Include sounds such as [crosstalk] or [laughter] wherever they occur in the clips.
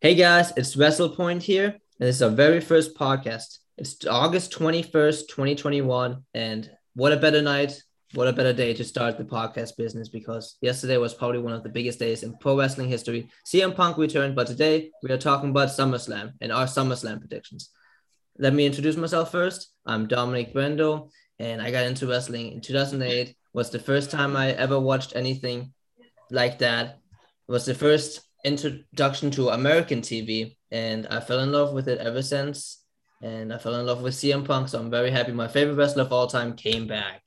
Hey guys, it's WrestlePoint here, and this is our very first podcast. It's August 21st, 2021, and what a better night, what a better day to start the podcast business because yesterday was probably one of the biggest days in pro wrestling history. CM Punk returned, but today we are talking about SummerSlam and our SummerSlam predictions. Let me introduce myself first. I'm Dominic Brendo, and I got into wrestling in 2008. Was the first time I ever watched anything like that. Was the first introduction to American TV, and I fell in love with it ever since. And I fell in love with CM Punk, so I'm very happy. My favorite wrestler of all time came back.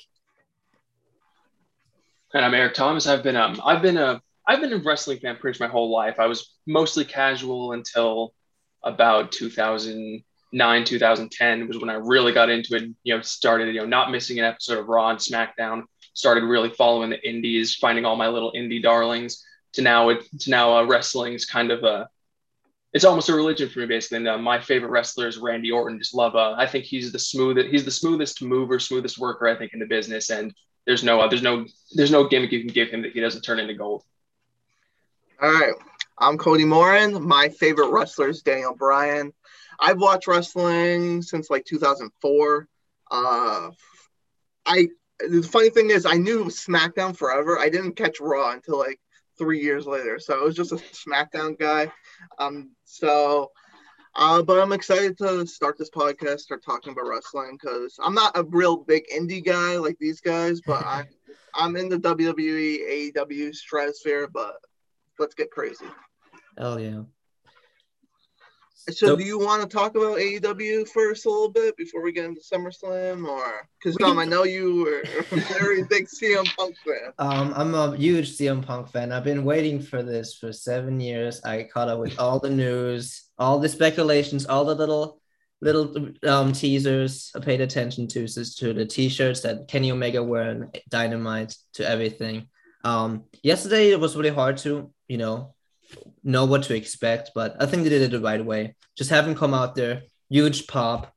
And I'm Eric Thomas. I've been um I've been a I've been a wrestling fan pretty much my whole life. I was mostly casual until about 2009, 2010 was when I really got into it. You know, started you know not missing an episode of Raw and SmackDown. Started really following the indies, finding all my little indie darlings to now it to now uh, wrestling is kind of a it's almost a religion for me basically. And uh, my favorite wrestler is Randy Orton. Just love. Uh, I think he's the smoothest. He's the smoothest mover, smoothest worker I think in the business. And there's no uh, there's no there's no gimmick you can give him that he doesn't turn into gold. All right, I'm Cody Morin. My favorite wrestler is Daniel Bryan. I've watched wrestling since like 2004. Uh, I the funny thing is I knew SmackDown forever. I didn't catch Raw until like three years later. So it was just a SmackDown guy. Um, so, uh, but I'm excited to start this podcast, start talking about wrestling because I'm not a real big indie guy like these guys, but [laughs] I'm I'm in the WWE, AEW stratosphere. But let's get crazy. Hell yeah. So, so, do you want to talk about AEW first a little bit before we get into SummerSlam, or because Dom, I know you were [laughs] a very big CM Punk fan. Um, I'm a huge CM Punk fan. I've been waiting for this for seven years. I caught up with all the news, all the speculations, all the little little um teasers. I paid attention to to the T-shirts that Kenny Omega wearing, Dynamite, to everything. Um, yesterday it was really hard to you know know what to expect, but I think they did it the right way. Just have him come out there, huge pop.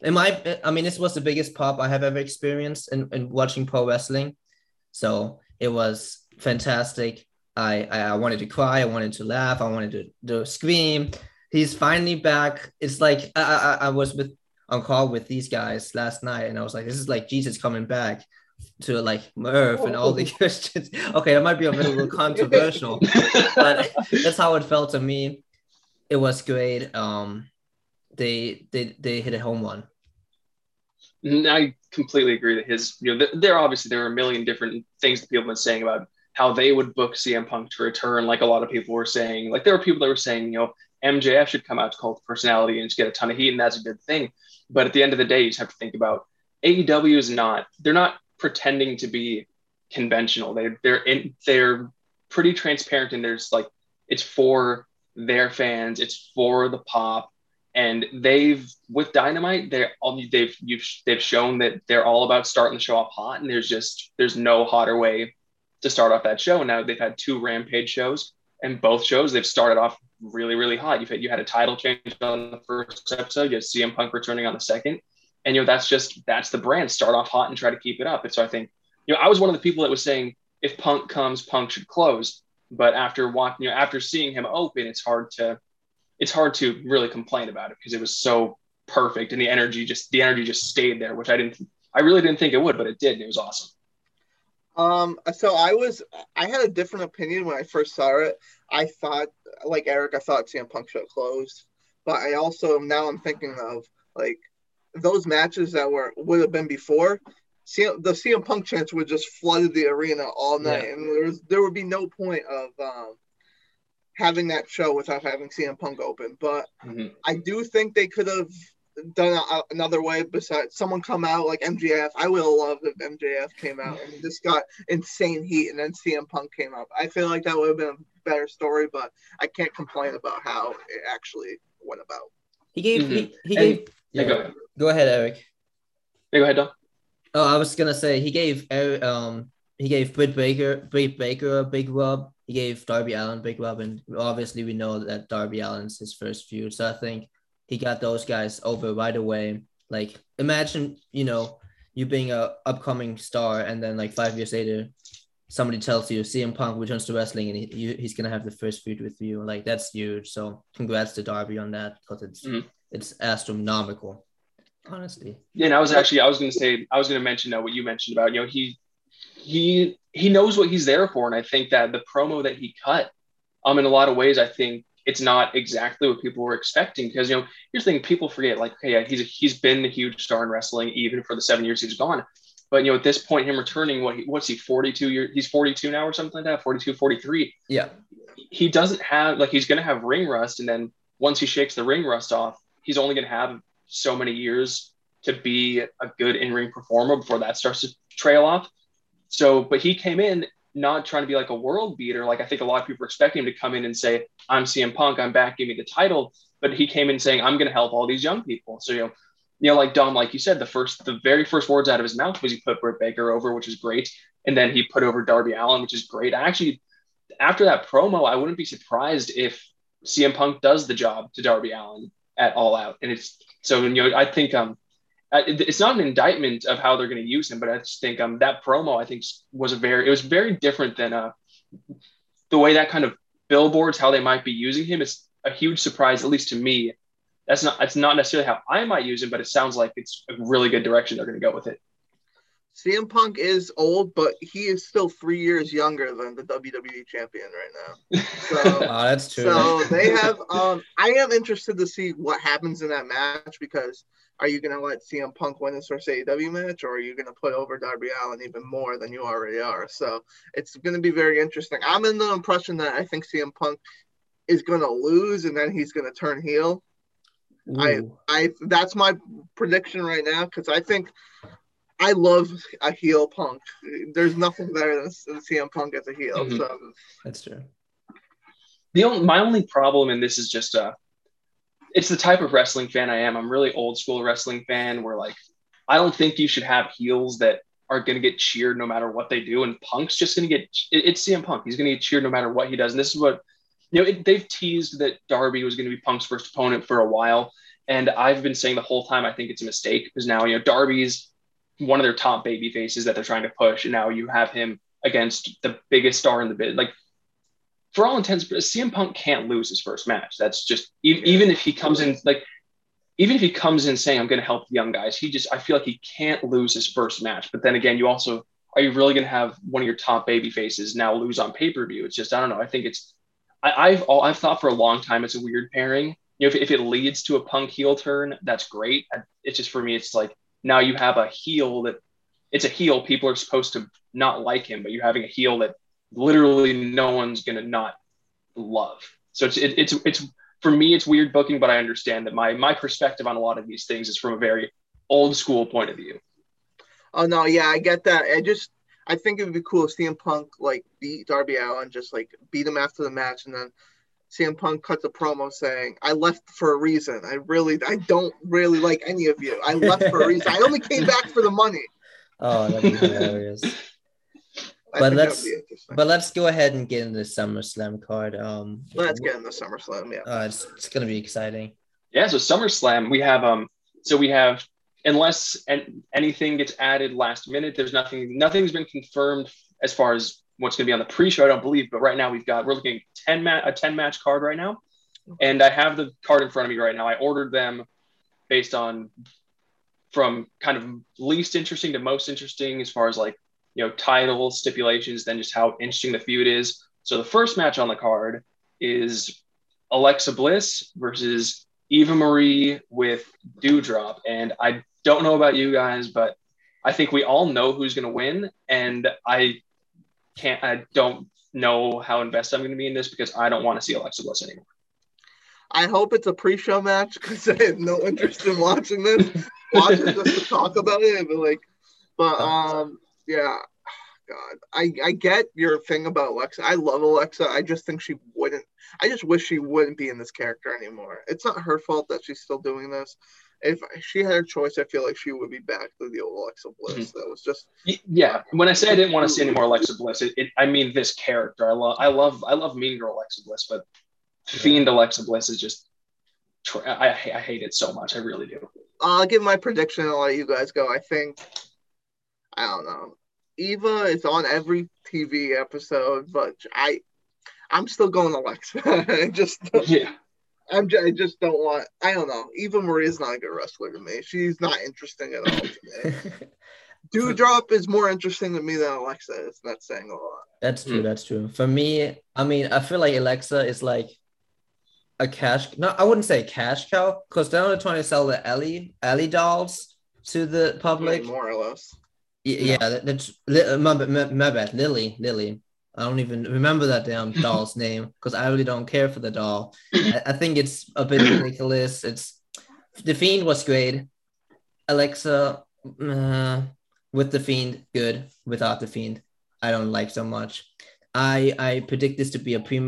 In my, I mean, this was the biggest pop I have ever experienced in, in watching pro wrestling. So it was fantastic. I, I wanted to cry. I wanted to laugh. I wanted to, to scream. He's finally back. It's like I, I, I was with on call with these guys last night, and I was like, this is like Jesus coming back to like Murph and all the Christians. Okay, that might be a little [laughs] controversial, but that's how it felt to me. It was great. Um, they they they hit a home run. I completely agree that his, you know, there obviously there are a million different things that people have been saying about how they would book CM Punk to return. Like a lot of people were saying, like there were people that were saying, you know, MJF should come out to cult personality and just get a ton of heat, and that's a good thing. But at the end of the day, you just have to think about AEW is not, they're not pretending to be conventional. They they're in they're pretty transparent and there's like it's for their fans, it's for the pop. And they've with Dynamite, they're all they've you've they've shown that they're all about starting the show off hot, and there's just there's no hotter way to start off that show. And now they've had two Rampage shows, and both shows they've started off really really hot. You've had you had a title change on the first episode, you had CM Punk returning on the second, and you know, that's just that's the brand. Start off hot and try to keep it up. And so I think, you know, I was one of the people that was saying if Punk comes, Punk should close. But after watching, you know, after seeing him open, it's hard to it's hard to really complain about it because it was so perfect and the energy just the energy just stayed there, which I didn't I really didn't think it would, but it did, and it was awesome. Um, so I was I had a different opinion when I first saw it. I thought like Eric, I thought CM Punk should have closed. But I also now I'm thinking of like those matches that were would have been before, CM, the CM Punk chants would just flooded the arena all night, yeah. and there was there would be no point of um, having that show without having CM Punk open. But mm-hmm. I do think they could have done a, another way besides someone come out like MJF. I would have loved if MJF came out and just got insane heat, and then CM Punk came up. I feel like that would have been a better story, but I can't complain about how it actually went about. He gave mm-hmm. he, he gave yeah, go ahead. Go ahead, Eric. Yeah, go ahead, Don. Oh, I was gonna say he gave um he gave Britt Baker Britt Baker a big rub. He gave Darby Allin big rub, and obviously we know that Darby Allin's his first feud. So I think he got those guys over right away. Like imagine you know you being a upcoming star, and then like five years later, somebody tells you CM Punk returns to wrestling and he, he's gonna have the first feud with you. Like that's huge. So congrats to Darby on that because it's mm-hmm. it's astronomical, honestly. Yeah, and I was actually I was gonna say I was gonna mention uh, what you mentioned about you know he he he knows what he's there for, and I think that the promo that he cut, um, in a lot of ways, I think it's not exactly what people were expecting because you know here's the thing people forget like okay yeah, he's a, he's been a huge star in wrestling even for the seven years he's gone but you know, at this point, him returning, what he, what's he, 42 years? He's 42 now or something like that, 42, 43. Yeah. He doesn't have like he's gonna have ring rust, and then once he shakes the ring rust off, he's only gonna have so many years to be a good in-ring performer before that starts to trail off. So, but he came in not trying to be like a world beater. Like I think a lot of people are expecting him to come in and say, I'm CM Punk, I'm back, give me the title. But he came in saying, I'm going to help all these young people. So, you know, you know, like Dom, like you said, the first, the very first words out of his mouth was he put Britt Baker over, which is great, and then he put over Darby Allin, which is great. I actually, after that promo, I wouldn't be surprised if CM Punk does the job to Darby Allin at All Out, and it's so you know I think um it's not an indictment of how they're going to use him, but I just think um that promo I think was a very it was very different than uh the way that kind of billboards how they might be using him. It's a huge surprise, at least to me, that's not that's not necessarily how I might use him, but it sounds like it's a really good direction they're going to go with it. CM Punk is old, but he is still three years younger than the WWE champion right now. [laughs] So oh, that's true. So they have. Um, I am interested to see what happens in that match because are you going to let CM Punk win his first AEW match, or are you going to put over Darby Allin even more than you already are? So it's going to be very interesting. I'm in the impression that I think CM Punk is going to lose and then he's going to turn heel I I that's my prediction right now because I think I love a heel Punk. There's nothing better than, than CM Punk as a heel. Mm-hmm. So that's true. The only, my only problem in this is just uh it's the type of wrestling fan I am. I'm really old school wrestling fan where like I don't think you should have heels that are going to get cheered no matter what they do. And Punk's just going to get, it's CM Punk. He's going to get cheered no matter what he does. And this is what you know, it, they've teased that Darby was going to be Punk's first opponent for a while. And I've been saying the whole time, I think it's a mistake because now, you know, Darby's one of their top baby faces that they're trying to push. And now you have him against the biggest star in the bid. Like, for all intents, CM Punk can't lose his first match. That's just, even if he comes in, like, even if he comes in saying, I'm going to help the young guys, he just, I feel like he can't lose his first match. But then again, you also, are you really going to have one of your top baby faces now lose on pay per view? It's just, I don't know. I think it's, I, have all I've thought for a long time it's a weird pairing. You know, if, if it leads to a punk heel turn, that's great. It's just for me, it's like now you have a heel that it's a heel. People are supposed to not like him, but you're having a heel that literally no one's gonna not love. So it's it, it's it's for me it's weird booking, but I understand that my my perspective on a lot of these things is from a very old school point of view. Oh no, yeah, I get that. I just I think it would be cool if CM Punk like beat Darby Allin, just like beat him after the match, and then CM Punk cuts a promo saying, "I left for a reason. I really, I don't really like any of you. I left for a reason. I only came back for the money." [laughs] Oh, that'd be hilarious. [laughs] but let's but let's go ahead and get into the SummerSlam card. Um, let's get into the SummerSlam. Yeah, uh, it's, it's gonna be exciting. Yeah, so SummerSlam, we have um, so we have unless and anything gets added last minute, there's nothing, nothing's been confirmed as far as what's going to be on the pre-show. I don't believe, but right now we've got we're looking at ten mat a ten match card right now, and I have the card in front of me right now. I ordered them based on from kind of least interesting to most interesting as far as like you know titles, stipulations, then just how interesting the feud is. So the first match on the card is Alexa Bliss versus Eva Marie with Doudrop, and I don't know about you guys, but I think we all know who's going to win, and I can't. I don't know how invested I'm going to be in this because I don't want to see Alexa Bliss anymore. I hope it's a pre-show match because I have no interest in watching this. Watch it just to talk about it, but like, but um, yeah, God, I I get your thing about Alexa. I love Alexa. I just think she wouldn't. I just wish she wouldn't be in this character anymore. It's not her fault that she's still doing this. If she had a choice, I feel like she would be back to the old Alexa Bliss. Mm-hmm. That was just yeah. When I say I didn't want to see any more Alexa Bliss, it, it, I mean this character. I love I love I love Mean Girl Alexa Bliss, but yeah. Fiend Alexa Bliss is just I, I hate it so much. I really do. I'll give my prediction. I'll let you guys go. I think I don't know. Eva is on every TV episode, but I, I'm still going Alexa. [laughs] Just Yeah. I'm just, I just don't want. I don't know. Eva Marie's not a good wrestler to me. She's not interesting at all to me. [laughs] Doudrop is more interesting to me than Alexa is. That's saying a lot. That's true. Hmm. That's true. For me, I mean, I feel like Alexa is like a cash. No, I wouldn't say cash cow because they're only trying to sell the Ellie Ellie dolls to the public. more or less. Y- Yeah, that, that's li- my, my, my bad. Lily, Lily. I don't even remember that damn doll's name because I really don't care for the doll. I, I think it's a bit ridiculous. It's the fiend was great. Alexa uh, with the fiend good. Without the fiend, I don't like so much. I I predict this to be a pre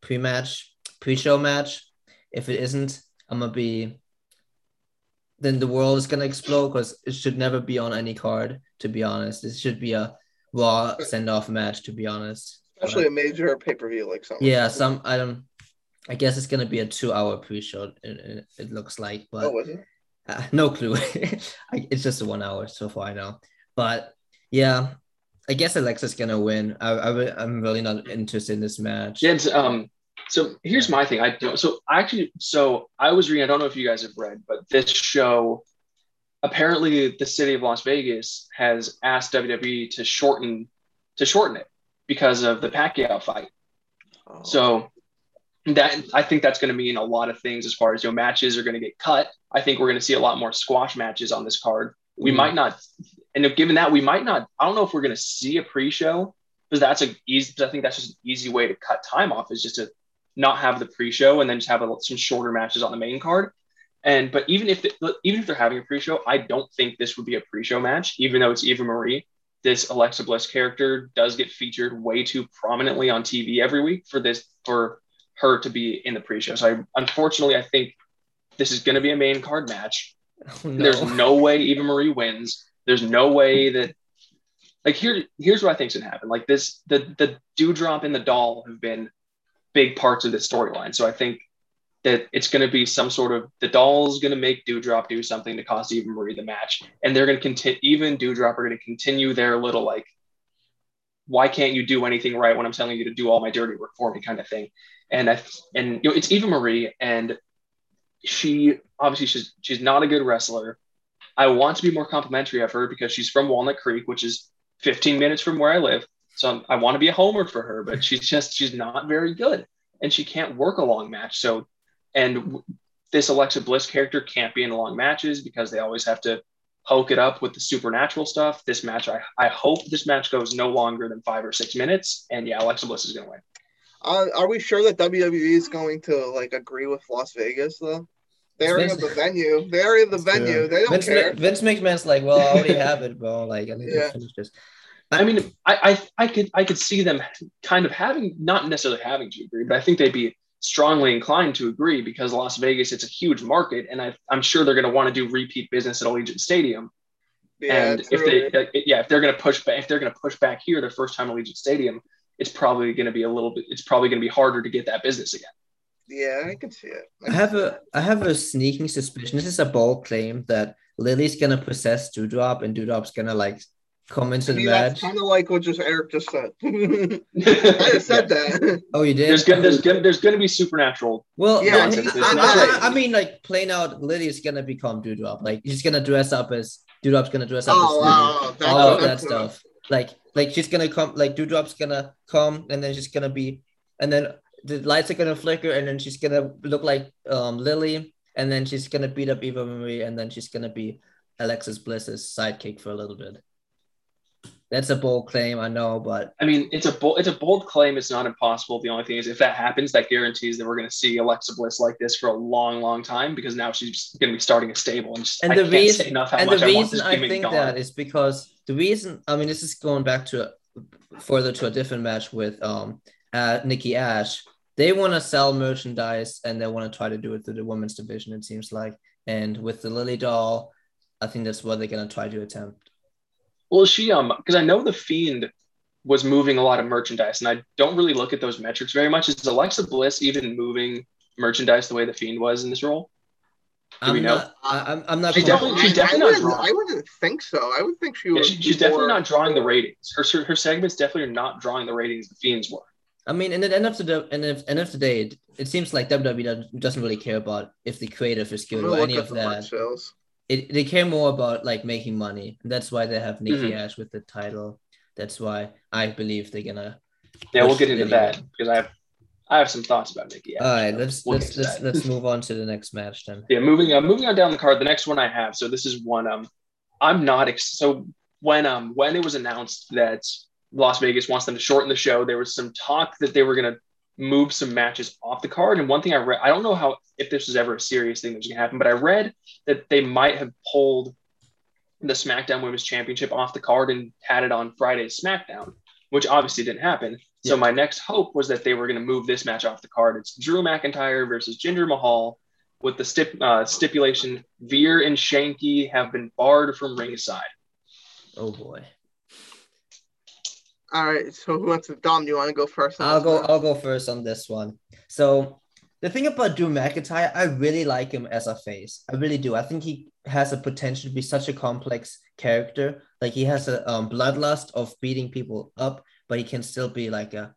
pre match pre show match. If it isn't, I'm gonna be. Then the world is gonna explode because it should never be on any card. To be honest, it should be a raw send off match. To be honest, Especially a major pay per view like something. yeah, some I don't. I guess it's gonna be a two-hour pre-show. It, it, it looks like, but Oh, uh, [laughs] no clue. [laughs] I, it's just a one hour so far. I know, but yeah, I guess Alexa's gonna win. I, I, i'm really not interested in this match. Yeah, um, so here's my thing. I don't. So I actually, so I was reading. I don't know if you guys have read, but this show, apparently, the city of Las Vegas has asked WWE to shorten to shorten it because of the Pacquiao fight. Oh. So that I think that's going to mean a lot of things as far as your know matches are going to get cut. I think we're going to see a lot more squash matches on this card. We Mhm. might not, and if given that we might not, I don't know if we're going to see a pre-show because that's a easy. I think that's just an easy way to cut time off is just to not have the pre-show and then just have a, some shorter matches on the main card. And but even if the, even if they're having a pre-show, I don't think this would be a pre-show match, even though it's Eva Marie. This Alexa Bliss character does get featured way too prominently on TV every week for this for her to be in the pre-show. So I unfortunately I think this is going to be a main card match. Oh, no. There's no way Eva Marie wins. There's no way that like here here's what I think's gonna happen. Like this the the Doudrop and the doll have been big parts of this storyline. So I think that it's gonna be some sort of the doll's gonna make Doudrop do something to cost Eva Marie the match. And they're gonna continue even Doudrop are gonna continue their little like why can't you do anything right when I'm telling you to do all my dirty work for me kind of thing. And I and you know it's Eva Marie and she obviously she's she's not a good wrestler. I want to be more complimentary of her because she's from Walnut Creek, which is 15 minutes from where I live. So I'm- I want to be a homer for her, but she's just she's not very good, and she can't work a long match. So, and w- this Alexa Bliss character can't be in long matches because they always have to poke it up with the supernatural stuff. This match, I I hope this match goes no longer than five or six minutes, and yeah, Alexa Bliss is gonna win. Uh, are we sure that WWE is going to like agree with Las Vegas though? They're have Vince- the venue. They're in the That's venue. true. They don't Vince, care. Ma- Vince McMahon's like, well, I already [laughs] have it, bro. Like, I need Yeah. to finish this. I mean, I, I I could I could see them kind of having not necessarily having to agree, but I think they'd be strongly inclined to agree because Las Vegas it's a huge market, and I, I'm sure they're going to want to do repeat business at Allegiant Stadium. Yeah, and true. if they uh, yeah if they're going to push back if they're going to push back here their first time Allegiant Stadium, it's probably going to be a little bit it's probably going to be harder to get that business again. yeah, I can see it. I have a I have a sneaking suspicion. This is a bold claim that Lily's gonna possess Doudrop and Doudrop's gonna like come into I the mean, that's match. kind of like what just Eric just said. [laughs] I just said that. [laughs] Oh, you did. There's gonna there's gonna there's gonna be supernatural. Well, Yeah, no. I, I- I- I mean, like plain out, Lily's gonna become Doudrop. Like she's gonna dress up as Doudrop's gonna dress up Oh as wow, that's, all of that that's stuff. Like, like she's gonna come, like Doudrop's gonna come, and then she's gonna be, and then the lights are gonna flicker, and then she's gonna look like um Lily, and then she's gonna beat up Eva Marie, and then she's gonna be Alexis Bliss's sidekick for a little bit. That's a bold claim, I know, but I mean, it's a bold, it's a bold claim. It's not impossible. The only thing is, if that happens, that guarantees that we're going to see Alexa Bliss like this for a long, long time because now she's going to be starting a stable. And, just, and I the reason say enough how and much the I reason this I think gone. that is because the reason I mean this is going back to a, further to a different match with um uh Nikki Ash. They want to sell merchandise and they want to try to do it through the women's division. It seems like, and with the Lily doll, I think that's what they're gonna try to attempt. Well, she um because I know the Fiend was moving a lot of merchandise, and I don't really look at those metrics very much. Is Alexa Bliss even moving merchandise the way the Fiend was in this role? I'm we know? not. I, I'm, I'm not. She definitely- she's I, I, definitely not wouldn't, drawing. I wouldn't think so. I would think she Yeah, would. she- be she's definitely not drawing the ratings. Her her segments definitely are not drawing the ratings the Fiends were. I mean, in the end of the end of, end of the day, it, it seems like WWE doesn't- doesn't really care about if the creative is good or any of the that. sales. It, they care more about like making money. That's why they have Nikki Mhm. Ash with the title. That's why I believe they're gonna. Yeah, we'll get into that because I have I have some thoughts about Nikki. All right, so let's we'll let's let's, let's move on to the next match then. Yeah, moving on, moving on down the card. The next one I have. So this is one. Um, I'm not. Ex- so when um when it was announced that Las Vegas wants them to shorten the show, there was some talk that they were gonna move some matches off the card. And one thing I read, I don't know how if this was ever a serious thing that was gonna happen, but I read that they might have pulled the SmackDown Women's Championship off the card and had it on Friday's SmackDown, which obviously didn't happen. So my next hope was that they were going to move this match off the card. It's Drew McIntyre versus Jinder Mahal with the stip, uh, stipulation Veer and Shanky have been barred from ringside. Oh boy. All right, so who wants to? Dom, Do you want to go first? I'll go. one? I'll go first on this one. So the thing about Drew McIntyre, I really like him as a face. I really do. I think he has a potential to be such a complex character. Like he has a um, bloodlust of beating people up, but he can still be like a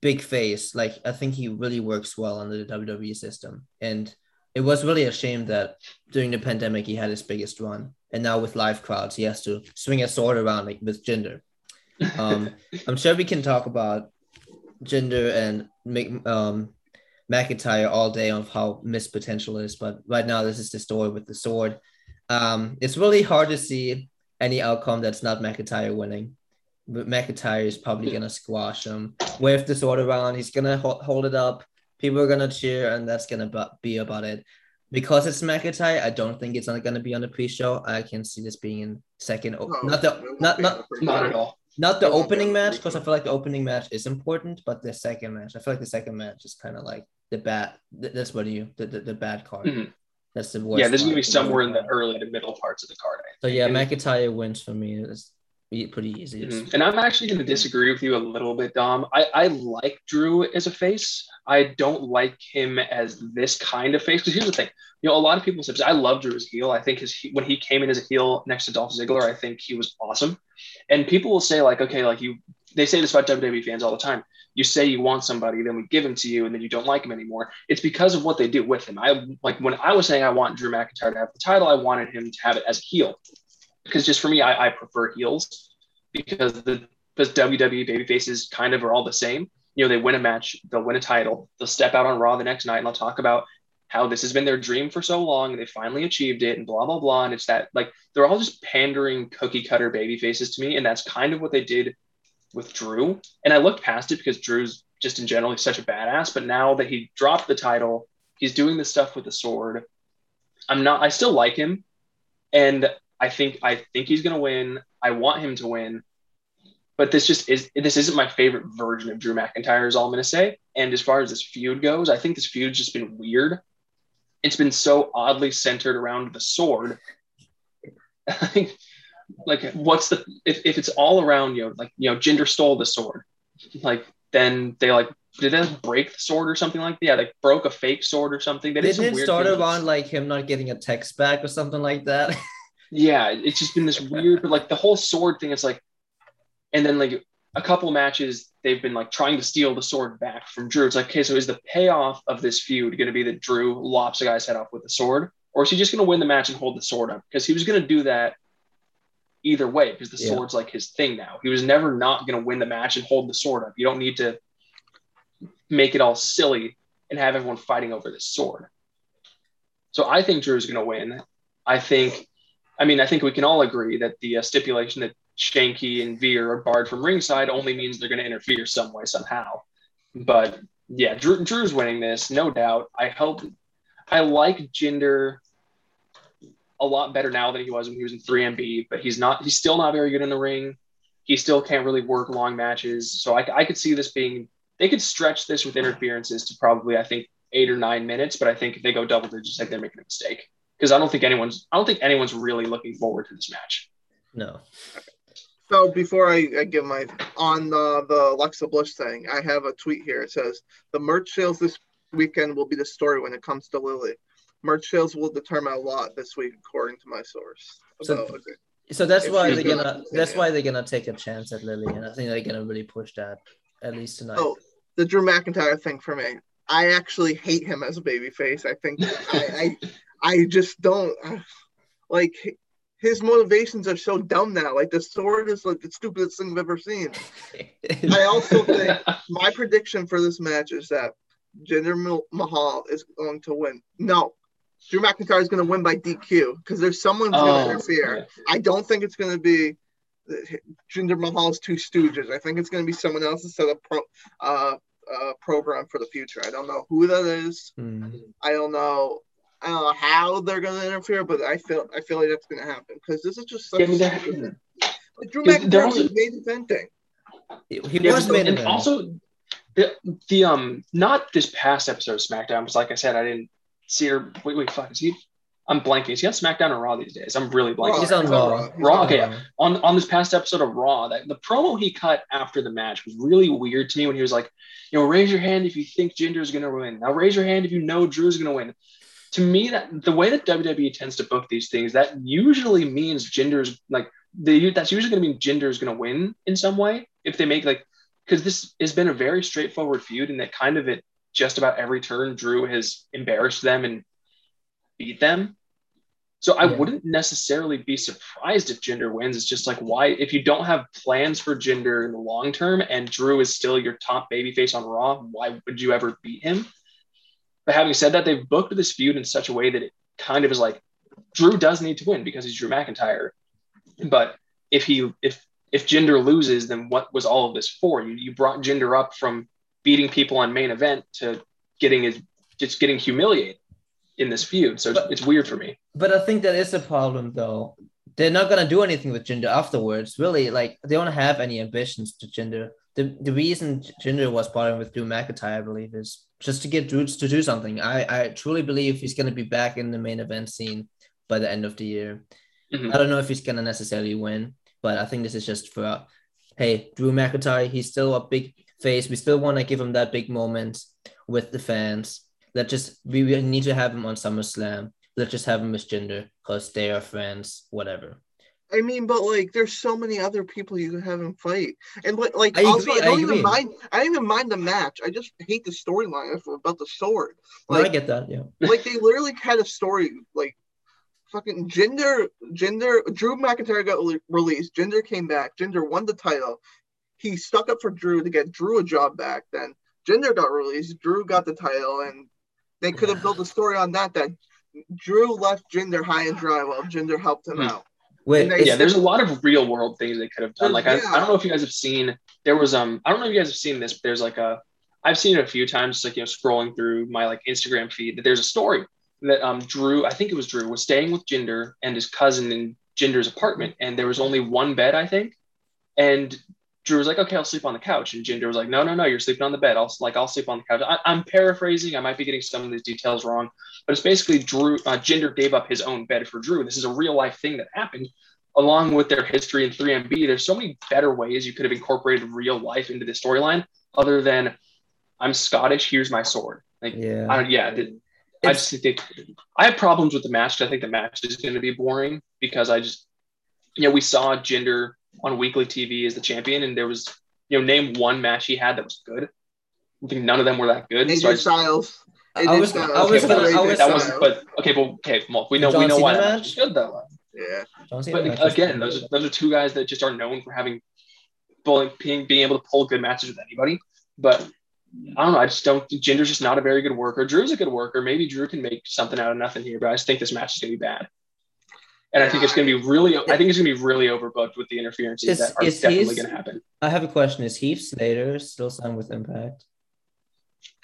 big face. Like I think he really works well under the WWE system. And it was really a shame that during the pandemic he had his biggest run, and now with live crowds he has to swing a sword around like with Jinder. Um, I'm sure we can talk about Jinder and Mc, um, McIntyre all day of how missed potential is, but right now this is the story with the sword. Um, it's really hard to see any outcome that's not McIntyre winning. But McIntyre is probably gonna squash him, with the sword around. He's gonna ho- hold it up. People are gonna cheer, and that's gonna bu- be about it. Because it's McIntyre, I don't think it's not gonna be on the pre-show. I can see this being in second. No, not the won't not not on the first Not at all. Not the It won't be opening match because I feel like the opening match is important, but the second match, I feel like the second match is kind of like the bad. That's what do you the, the, the bad card. Mhm. That's the worst. Yeah, this is gonna be somewhere in the early to middle parts of the card. I So yeah, McIntyre wins for me. It's pretty easy. Mhm. And I'm actually going to disagree with you a little bit, Dom. I, I like Drew as a face. I don't like him as this kind of face. Because here's the thing, you know, a lot of people say I love Drew as heel. I think his when he came in as a heel next to Dolph Ziggler, I think he was awesome. And people will say like, okay, like you, they say this about WWE fans all the time. You say you want somebody, then we give him to you, and then you don't like him anymore. It's because of what they do with him. I like when I was saying I want Drew McIntyre to have the title, I wanted him to have it as a heel because just for me, I, I prefer heels because the because WWE baby faces kind of are all the same. You know, they win a match, they'll win a title, they'll step out on Raw the next night, and they'll talk about how this has been their dream for so long, and they finally achieved it, and blah blah blah. And it's that like they're all just pandering cookie cutter baby faces to me, and that's kind of what they did with Drew. And I looked past it because Drew's just in general such a badass, but now that he dropped the title, he's doing the stuff with the sword. I'm not. I still like him, and I think I think he's gonna win. I want him to win, but this just is. This isn't my favorite version of Drew McIntyre. Is all I'm gonna say. And as far as this feud goes, I think this feud's just been weird. It's been so oddly centered around the sword. [laughs] like, what's the if, if it's all around you know like you know Jinder stole the sword, like then they like did they break the sword or something like that? Yeah, they broke a fake sword or something. They They did did start around like him not getting a text back or something like that. [laughs] yeah, it's just been this weird, but like the whole sword thing, is like, and then like a couple matches, they've been like trying to steal the sword back from Drew. It's like, okay, so is the payoff of this feud going to be that Drew lops a guy's head off with the sword, or is he just going to win the match and hold the sword up? Because he was going to do that either way, because the Yeah. sword's like his thing now. He was never not going to win the match and hold the sword up. You don't need to make it all silly and have everyone fighting over this sword. So I think Drew's going to win. I think, I mean, I think we can all agree that the uh, stipulation that Shanky and Veer are barred from ringside only means they're going to interfere some way, somehow. But yeah, Drew, Drew's winning this, no doubt. I hope, I like Jinder a lot better now than he was when he was in 3MB, but he's not, he's still not very good in the ring. He still can't really work long matches. So I, I could see this being, they could stretch this with interferences to probably, I think, eight or nine minutes, but I think if they go double digits, like they're making a mistake. Because I don't think anyone's I don't think anyone's really looking forward to this match. no. So before I, I give my on the the Alexa Bliss thing, I have a tweet here. It says the merch sales this weekend will be the story when it comes to Lily. merch sales will determine a lot this week, according to my source. So- about it. So that's why they're gonna- gonna. That's yeah. why they're gonna take a chance at Lily, and I think they're gonna really push that at least tonight. Oh, the Drew McIntyre thing for me. I actually hate him as a babyface. I think I, I I just don't like his motivations are so dumb now. Like the sword is like the stupidest thing I've ever seen. I also [laughs] think my prediction for this match is that Jinder Mahal is going to win. No, Drew McIntyre is going to win by DQ because there's someone's going Oh, to interfere. yeah. I don't think it's going to be the- Jinder Mahal's two stooges. I think it's going to be someone else to set up pro, uh, uh, program for the future. I don't know who that is. Hmm. I don't know. I don't know how they're going to interfere, but I feel I feel like that's going to happen because this is just such. Yeah, I mean, a they're- like Drew Because there McIntyre was a- was made eventing. He he Yeah, was but- made and event. also the, the um not this past episode of SmackDown because like I said I didn't see her. Wait, wait, fuck, is he? I'm blanking. Is he on SmackDown or Raw these days? I'm really blanking. He's on He's Raw. Raw, on okay. Raw. on on this past episode of Raw, that the promo he cut after the match was really weird to me when he was like, you know, raise your hand if you think Jinder's gonna win. Now raise your hand if you know Drew's gonna win. To me, that the way that WWE tends to book these things, that usually means Jinder's like they that's usually gonna mean Jinder is gonna win in some way if they make like because this has been a very straightforward feud and that kind of it just about every turn Drew has embarrassed them and beat them. So I Yeah. wouldn't necessarily be surprised if Jinder wins. It's just like why if you don't have plans for Jinder in the long term and Drew is still your top babyface on Raw, why would you ever beat him? But having said that, they've booked this feud in such a way that it kind of is like Drew does need to win because he's Drew McIntyre. But if he if if Jinder loses, then what was all of this for? You you brought Jinder up from beating people on main event to getting his just getting humiliated in this feud. So it's, But- it's weird for me. But I think that is a problem, though. They're not gonna do anything with Jinder afterwards. Really, like they don't have any ambitions to Jinder. The the reason Jinder was partnering with Drew McIntyre, I believe, is just to get Drew to do something. I I truly believe he's gonna be back in the main event scene by the end of the year. Mhm. I don't know if he's gonna necessarily win, but I think this is just for hey, Drew McIntyre, he's still a big face. We still want to give him that big moment with the fans. Let's just we, we need to have him on SummerSlam. Let's just have him with Jinder because they are friends, whatever. I mean, but like, there's so many other people you can have him fight, and like, like I also, agree, I don't I even mind. I don't even mind the match. I just hate the storyline about the sword. No, I get that, yeah. like they literally had a story like fucking Jinder, Jinder, Drew McIntyre got le- released. Jinder came back. Jinder won the title. He stuck up for Drew to get Drew a job back. Then Jinder got released. Drew got the title, and they could have built a story on that. That Drew left Jinder high and dry while Jinder helped him Hmm. out. Wait, And they- is yeah, there's a lot of real world things they could have done. Like I, Yeah. I don't know if you guys have seen there was um I don't know if you guys have seen this, but there's like a I've seen it a few times, just like you know, scrolling through my like Instagram feed that there's a story that um Drew, I think it was Drew, was staying with Jinder and his cousin in Jinder's apartment, and there was only one bed, I think. And Drew was like, okay, I'll sleep on the couch. And Jinder was like, no, no, no, you're sleeping on the bed. I'll like I'll sleep on the couch. I, I'm paraphrasing. I might be getting some of these details wrong, but it's basically Drew. Uh, Jinder gave up his own bed for Drew. This is a real life thing that happened, along with their history in 3MB. There's so many better ways you could have incorporated real life into the storyline, other than I'm Scottish. Here's my sword. Like, yeah. I, yeah, I just think I have problems with the match. I think the match is going to be boring because I just, you know, we saw Jinder on weekly TV as the champion, and there was, you know, name one match he had that was good. I think none of them were that good. AJ so I just, Styles. I AJ was- Styles. I was okay, but gonna- I was- that was, but okay, but okay, well, we know John we know why Cena that match? match was good though. yeah. But again, those are, those are two guys that just are known for having being, being being able to pull good matches with anybody. But I don't know. I just don't. Jinder's just not a very good worker. Drew's a good worker. Maybe Drew can make something out of nothing here, but I just think this match is going to be bad. And I think it's going to be really. I think it's going to be really overbooked with the interferences Is- that are definitely going to happen. I have a question. Is Heath Slater still signed with Impact?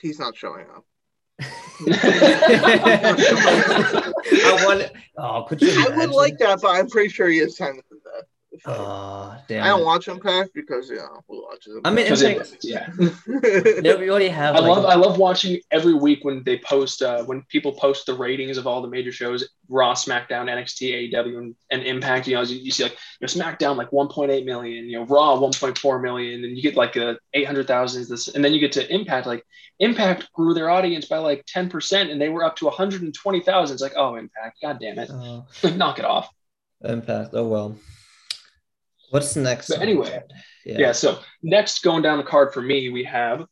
He's not showing up. [laughs] I want. Oh, could you? I would imagine? like that, but I'm pretty sure he is signed with that. Oh, damn. I don't watch Impact because you know who watches it. I mean, Because Impact- it, yeah, [laughs] Yeah, we already have. I like, love I love watching every week when they post uh, when people post the ratings of all the major shows Raw, SmackDown, NXT, AEW, and, and Impact. You know, you, you see like you know SmackDown like 1.8 million, you know Raw 1.4 million, and you get like a 800,000 this, and then you get to Impact. Like Impact grew their audience by like 10 percent, and they were up to 120,000. It's like oh Impact, god damn it, Oh, like knock it off. Impact. Oh well. What's the next? But anyway, yeah. Yeah. So next, going down the card for me, we have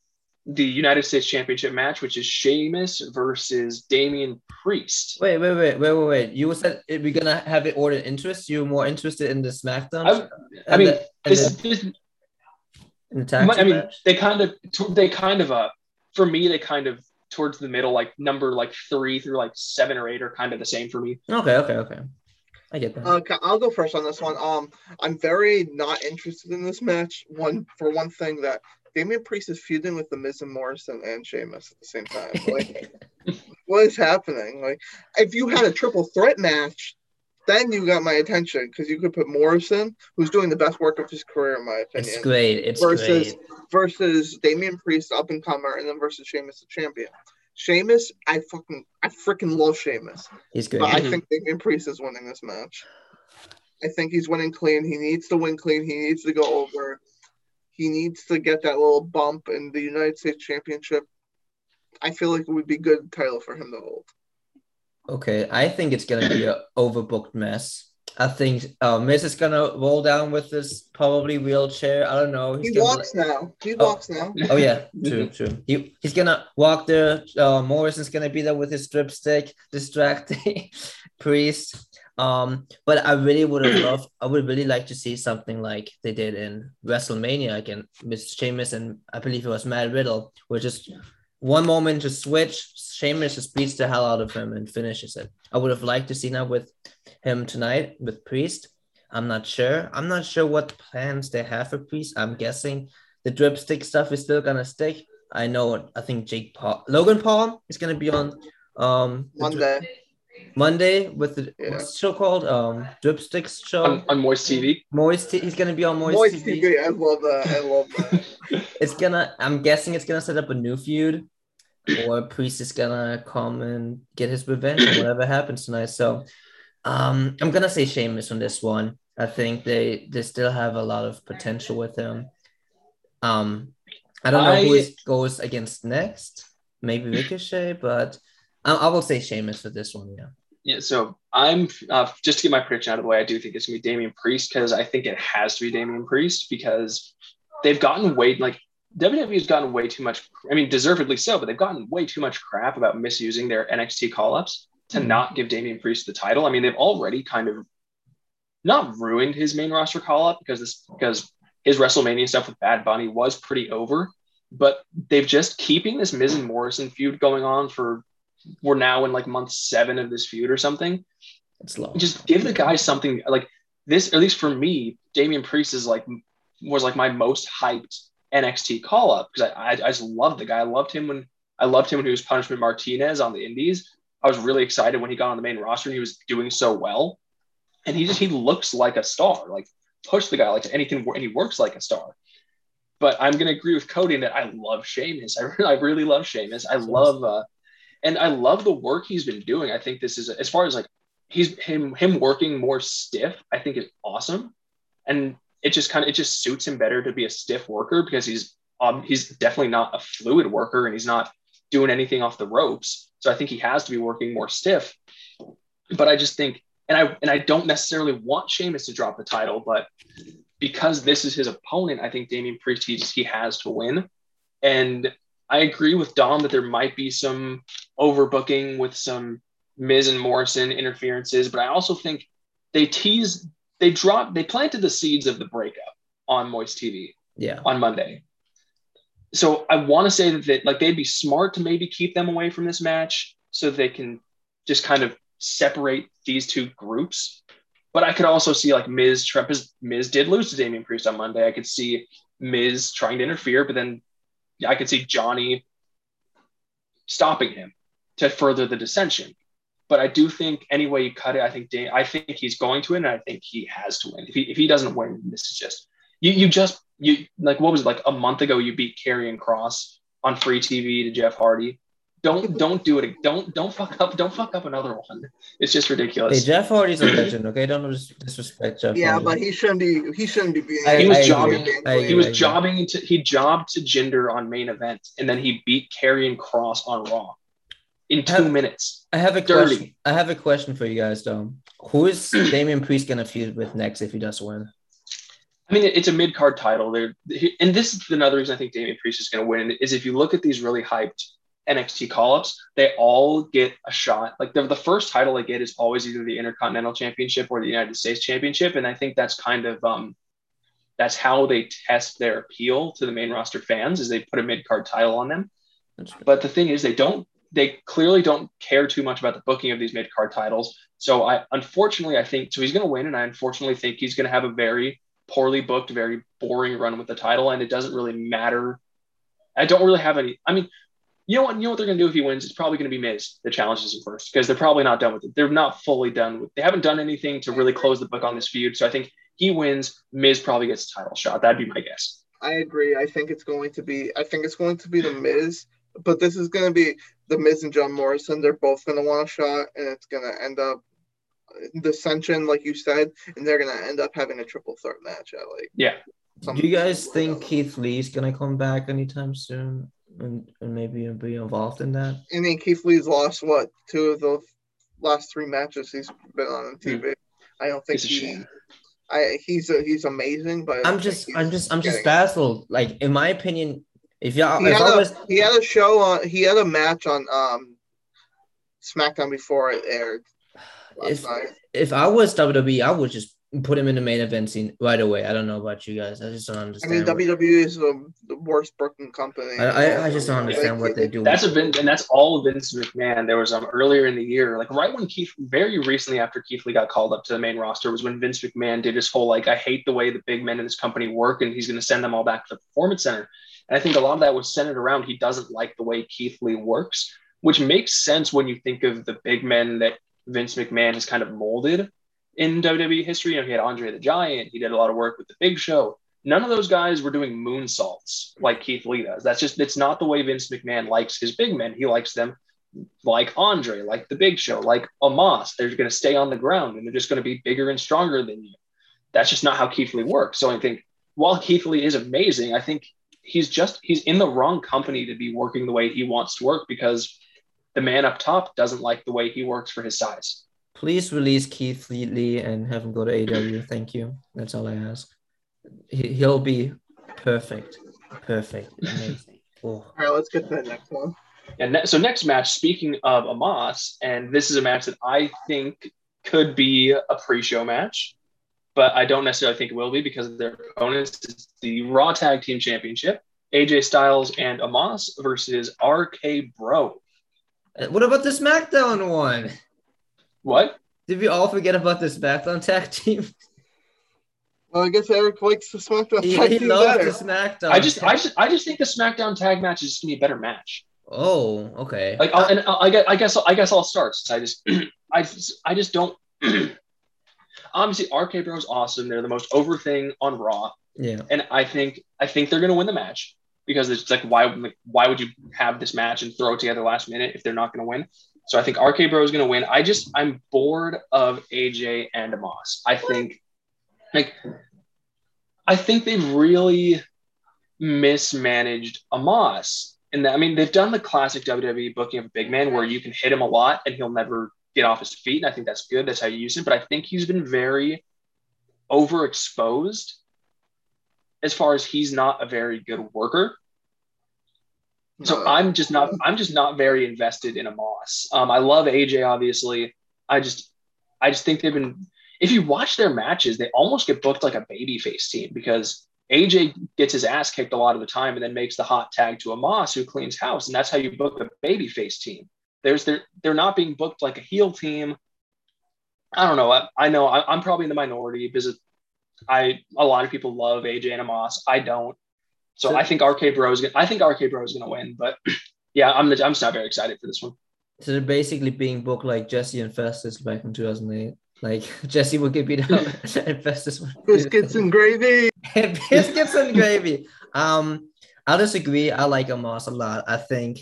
the United States Championship match, which is Sheamus versus Damian Priest. Wait, wait, wait, wait, wait, wait. You said it- we're gonna have it ordered interest. You're more interested in the SmackDown. I, I mean, the, this, the, this, in the tag I mean, match? they kind of, they kind of, uh, for me, they kind of towards the middle, like number like three through like seven or eight are kind of the same for me. Okay, okay, okay. I get that. Okay, I'll go first on this one. Um, I'm very not interested in this match. One for one thing that Damian Priest is feuding with the Miz and Morrison and Sheamus at the same time. [laughs] Like, what is happening? Like, if you had a triple threat match, then you got my attention because you could put Morrison, who's doing the best work of his career in my opinion. it's great. It's versus great. versus Damian Priest, up and comer, and then versus Sheamus, the champion. Sheamus, I fucking, I freaking love Sheamus. He's good. But I Mhm. think Damian Priest is winning this match. I think he's winning clean. He needs to win clean. He needs to go over. He needs to get that little bump in the United States Championship. I feel like it would be good title for him to hold. Okay, I think it's gonna be a overbooked mess. I think uh, Miz is gonna roll down with this probably wheelchair. I don't know. He gonna- walks now. He Oh. walks now. Oh yeah, [laughs] true, true. He he's gonna walk there. Uh, Morrison's gonna be there with his drip stick, distracting [laughs] Priest. Um, but I really would have loved. I would really like to see something like they did in WrestleMania again with Sheamus and I believe it was Matt Riddle, where just one moment to switch, Sheamus just beats the hell out of him and finishes it. I would have liked to see that with him tonight with Priest. I'm not sure. I'm not sure what plans they have for Priest. I'm guessing the dripstick stuff is still gonna stick. I know. I think Jake Paul, Logan Paul is gonna be on um the dri- Monday. Monday with the Yeah. what's the show called um dripsticks show. On, on Moist TV. Moist. T- he's gonna be on Moist, Moist TV. TV. I love that. I love that. [laughs] It's gonna. I'm guessing it's gonna set up a new feud, or Priest is gonna come and get his revenge or whatever happens tonight. So, um, I'm gonna say Sheamus on this one. I think they they still have a lot of potential with him. Um, I don't know who I- is, goes against next. Maybe Ricochet, but I, I will say Sheamus for this one. Yeah. Yeah, so I'm uh, just to get my prediction out of the way. I do think it's gonna be Damian Priest because I think it has to be Damian Priest because they've gotten way like WWE has gotten way too much. I mean, deservedly so, but they've gotten way too much crap about misusing their NXT call ups to not give Damian Priest the title. I mean, they've already kind of not ruined his main roster call up because this because his WrestleMania stuff with Bad Bunny was pretty over, but they've just keeping this Miz and Morrison feud going on for we're now in like month seven of this feud or something. It's long. Just give the guy something like this, at least for me, Damian Priest is like was like my most hyped NXT call up because I, I I just loved the guy. I loved him when I loved him when he was Punishment Martinez on the Indies. I was really excited when he got on the main roster and he was doing so well. And he just he looks like a star. Like push the guy like anything and he works like a star. But I'm gonna agree with Cody in that I love Sheamus. I, really, [laughs] I really love Sheamus. I love uh and I love the work he's been doing. I think this is as far as like he's him him working more stiff, I think is awesome. And it just kind of it just suits him better to be a stiff worker because he's um he's definitely not a fluid worker and he's not doing anything off the ropes. So I think he has to be working more stiff. But I just think and I and I don't necessarily want Sheamus to drop the title, but because this is his opponent, I think Damian Priest he, he has to win. And I agree with Dom that there might be some overbooking with some Miz and Morrison interferences, but I also think they tease, they dropped, they planted the seeds of the breakup on Moist TV Yeah. on Monday. So I want to say that they, like they'd be smart to maybe keep them away from this match so they can just kind of separate these two groups. But I could also see like Miz, Trump is Miz did lose to Damian Priest on Monday. I could see Miz trying to interfere, but then I could see Johnny stopping him to further the dissension. But I do think any way you cut it, I think I think he's going to win, and I think he has to win. If he if he doesn't win, this is just you you just you like what was it like a month ago you beat Karrion Kross on free TV to Jeff Hardy. Don't don't do it. Don't don't fuck up. Don't fuck up another one. It's just ridiculous. Hey, Jeff Hardy's a legend. Okay, don't disrespect Jeff. Yeah, Hardy. but he shouldn't be. He shouldn't be being. I- he was I jobbing. agree. I he was agree. jobbing to he jobbed to Jinder on main event, and then he beat Karrion Kross on Raw in two Have- minutes. I have a Dirty. question. I have a question for you guys, though. Who is [clears throat] Damian Priest gonna feud with next if he does win? I mean, it's a mid card title. There, and this is another reason I think Damian Priest is going to win. Is if you look at these really hyped NXT call ups, they all get a shot. Like the, the first title they get is always either the Intercontinental Championship or the United States Championship, and I think that's kind of um, that's how they test their appeal to the main roster fans. Is they put a mid card title on them. But the thing is, they don't. They clearly don't care too much about the booking of these mid card titles. So I, unfortunately, I think so. He's going to win, and I unfortunately think he's going to have a very poorly booked, very boring run with the title, and it doesn't really matter. I don't really have any. I mean, you know what? You know what they're going to do if he wins? It's probably going to be Miz that challenges him first because they're probably not done with it. They're not fully done with. They haven't done anything to really close the book on this feud. So I think he wins. Miz probably gets a title shot. That'd be my guess. I agree. I think it's going to be. I think it's going to be the Miz, but this is going to be the Miz and John Morrison. They're both going to want a shot, and it's going to end up dissension, like you said, and they're going to end up having a triple threat match at like. Yeah. Do you guys think Keith Lee's gonna come back anytime soon and, and maybe be involved in that? I mean, Keith Lee's lost what two of the last three matches he's been on TV. I don't think It's he. I he's a, he's amazing, but I don't I'm just, I'm just, I'm just getting- baffled. Like in my opinion, if y'all, He if had, I a, was, he had a show on. He had a match on um, SmackDown before it aired last if night. if I was WWE, I would just put him in the main event scene right away. I don't know about you guys. I just don't understand. I mean, what- WWE is the, the worst booking company. I, I, I just don't understand what they do. That's a Vince, and that's all Vince McMahon. There was um earlier in the year, like right when Keith, very recently after Keith Lee got called up to the main roster, was when Vince McMahon did his whole like, I hate the way the big men in this company work, and he's going to send them all back to the performance center. And I think a lot of that was centered around he doesn't like the way Keith Lee works, which makes sense when you think of the big men that Vince McMahon has kind of molded in WWE history. You know, he had Andre the Giant, he did a lot of work with the Big Show. None of those guys were doing moonsaults like Keith Lee does. That's just it's not the way Vince McMahon likes his big men. He likes them like Andre, like the Big Show, like Omos. They're going to stay on the ground and they're just going to be bigger and stronger than you. That's just not how Keith Lee works. So I think while Keith Lee is amazing, I think he's just he's in the wrong company to be working the way he wants to work because the man up top doesn't like the way he works for his size. Please release Keith Lee and have him go to AEW. Thank you. That's all I ask. He, he'll be perfect. Perfect. Amazing. [laughs] Oh. All right, let's get to the next one. And ne- so next match, speaking of Omos, and this is a match that I think could be a pre-show match, but I don't necessarily think it will be because of their opponents. is the Raw Tag Team Championship, AJ Styles and Omos versus RK Bro. Uh, What about the SmackDown one? What? Did we all forget about the SmackDown tag team? Well, I guess Eric likes the SmackDown He, tag he team loves better. the SmackDown. I just, I just, I just think the SmackDown Tag match is just gonna be a better match. Oh, okay. Like, I'll, and I guess, I guess, I guess I'll start since I just, [clears throat] I, just- I just don't. [clears throat] Obviously, RK Bro is awesome. They're the most over thing on Raw. yeah. and I think I think they're going to win the match because it's like why like, why would you have this match and throw it together last minute if they're not going to win? So I think RK Bro is going to win. I just I'm bored of AJ and Omos. I think like I think they've really mismanaged Omos. And I mean, they've done the classic WWE booking of a big man where you can hit him a lot and he'll never get off his feet. And I think that's good. That's how you use him. But I think he's been very overexposed as far as he's not a very good worker. So No. I'm just not I'm just not very invested in Omos. Um, I love AJ obviously. I just I just think they've been if you watch their matches, they almost get booked like a babyface team because AJ gets his ass kicked a lot of the time and then makes the hot tag to Omos who cleans house. And that's how you book a babyface team. There's they're they're not being booked like a heel team. I don't know. I, I know I, I'm probably in the minority because I a lot of people love AJ and Omos. I don't. So So- I think RK Bro is gonna, I think RK Bro is going to win, but [clears throat] yeah, I'm the, I'm just not very excited for this one. So they're basically being booked like Jesse and Festus back in 2008. Like [laughs] Jesse would get beat up [laughs] and Festus would Biscuits and gravy. [laughs] biscuits and gravy. Um, I disagree. I like Omos a lot. I think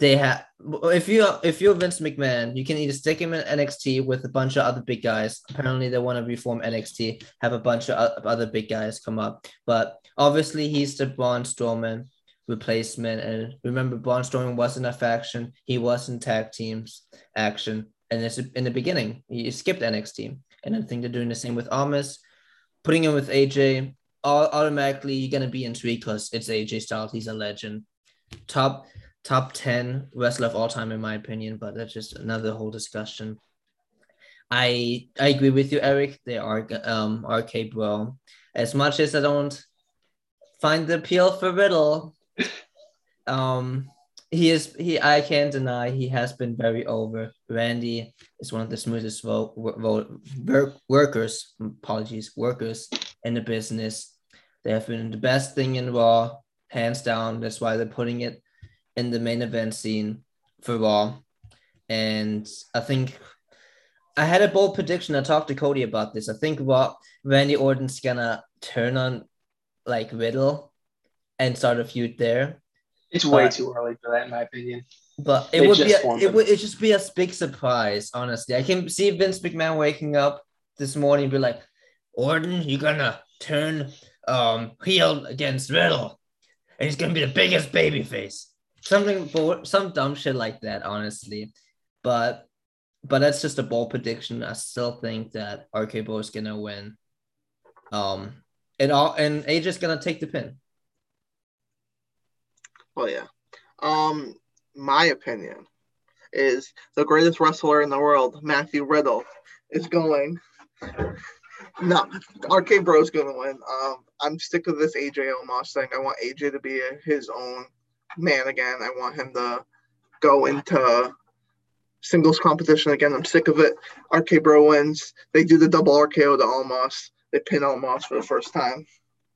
they have. If you if you're Vince McMahon, you can either stick him in NXT with a bunch of other big guys. Apparently, they want to reform NXT, have a bunch of other big guys come up. But obviously, he's the Braun Strowman replacement. And remember, Braun Strowman wasn't a faction. He was in tag teams action. And it's in the beginning, he skipped NXT. And I think they're doing the same with Omos, putting him with AJ. All, Automatically, you're gonna be intrigued because it's AJ Styles. He's a legend. Top top 10 wrestler of all time, in my opinion, but that's just another whole discussion. I I agree with you, Eric. They are um RK Bro. As much as I don't find the appeal for Riddle, [laughs] um, he is he. I can't deny he has been very over. Randy is one of the smoothest vo- vo- work, workers. Apologies, workers in the business. They have been the best thing in Raw, hands down. That's why they're putting it in the main event scene for Raw. And I think I had a bold prediction. I talked to Cody about this. I think Raw, Randy Orton's gonna turn on like Riddle and start a feud there. It's way too early for that, in my opinion. But it they would be a, it would it just be a big surprise, honestly. I can see Vince McMahon waking up this morning and be like, Orton, you're gonna turn um heel against Riddle, and he's gonna be the biggest baby face. Something some dumb shit like that, honestly. But but that's just a bold prediction. I still think that RK Bro is gonna win. Um and all and AJ's gonna take the pin. Oh yeah. Um, my opinion is the greatest wrestler in the world, Matthew Riddle, is going. No, RK Bro's gonna win. Um, I'm sick of this AJ Omos thing. I want AJ to be his own man again. I want him to go into singles competition again. I'm sick of it. RK Bro wins. They do the double RKO to Omos. They pin Omos for the first time.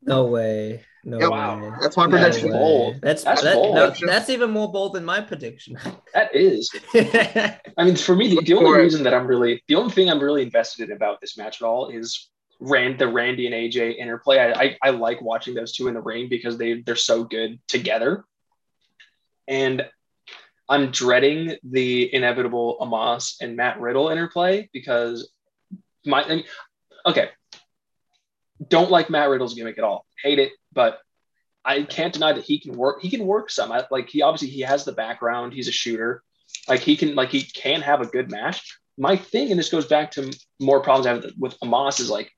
No way. No yep. Wow. That's my prediction. That's bold. That's that's, that, bold. No, that's even more bold than my prediction. That is. [laughs] I mean, for me, the, the only reason that I'm really the only thing I'm really invested in about this match at all is Rand the Randy and AJ interplay. I, I, I like watching those two in the ring because they they're so good together. And I'm dreading the inevitable Omos and Matt Riddle interplay because my okay, don't like Matt Riddle's gimmick at all. Hate it, but I can't deny that he can work. He can work some. I, like he obviously he has the background. He's a shooter. Like he can like he can have a good match. My thing, and this goes back to more problems I have with Omos, is like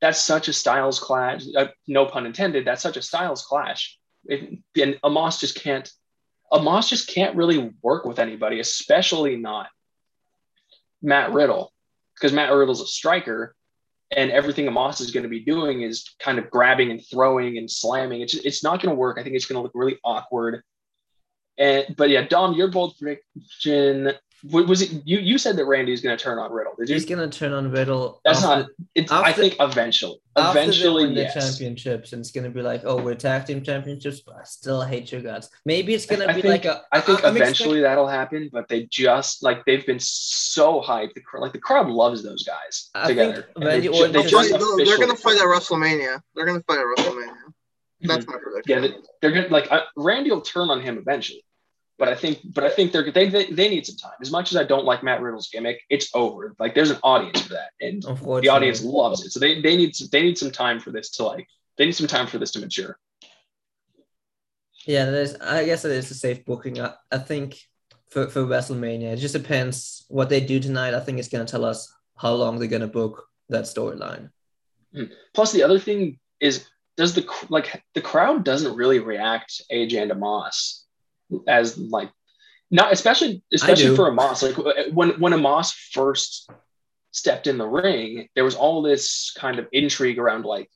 that's such a styles clash. Uh, no pun intended. That's such a styles clash. It, and Omos just can't. Omos just can't really work with anybody, especially not Matt Riddle, because Matt Riddle's a striker and everything Omos is going to be doing is kind of grabbing and throwing and slamming. It's it's not going to work. I think it's going to look really awkward. And but yeah, Dom, your bold prediction was it you? You said that Randy is going to turn on Riddle. Did you? He's going to turn on Riddle. That's after, not. It's, after, I think eventually, eventually, the yes. championships, and it's going to be like, oh, we're tag team championships, but I still hate your guts. Maybe it's going to be think, like a. I think I'm eventually expecting... that'll happen, but they just like they've been so hyped. The like the crowd loves those guys I together. Randy Orton they, just, they're going to fight at WrestleMania. They're going to fight at WrestleMania. That's mm-hmm. my prediction. Yeah, they're going to like uh, Randy will turn on him eventually. But I think, but I think they're they, they they need some time. As much as I don't like Matt Riddle's gimmick, it's over. Like there's an audience for that, and the audience loves it. So they they need they need some time for this to like they need some time for this to mature. Yeah, there's. I guess it is a safe booking. I, I think for for WrestleMania, it just depends what they do tonight. I think it's gonna tell us how long they're gonna book that storyline. Hmm. Plus, the other thing is, does the like the crowd doesn't really react AJ and Omos as like not especially especially for Omos. Like when when Omos first stepped in the ring, there was all this kind of intrigue around like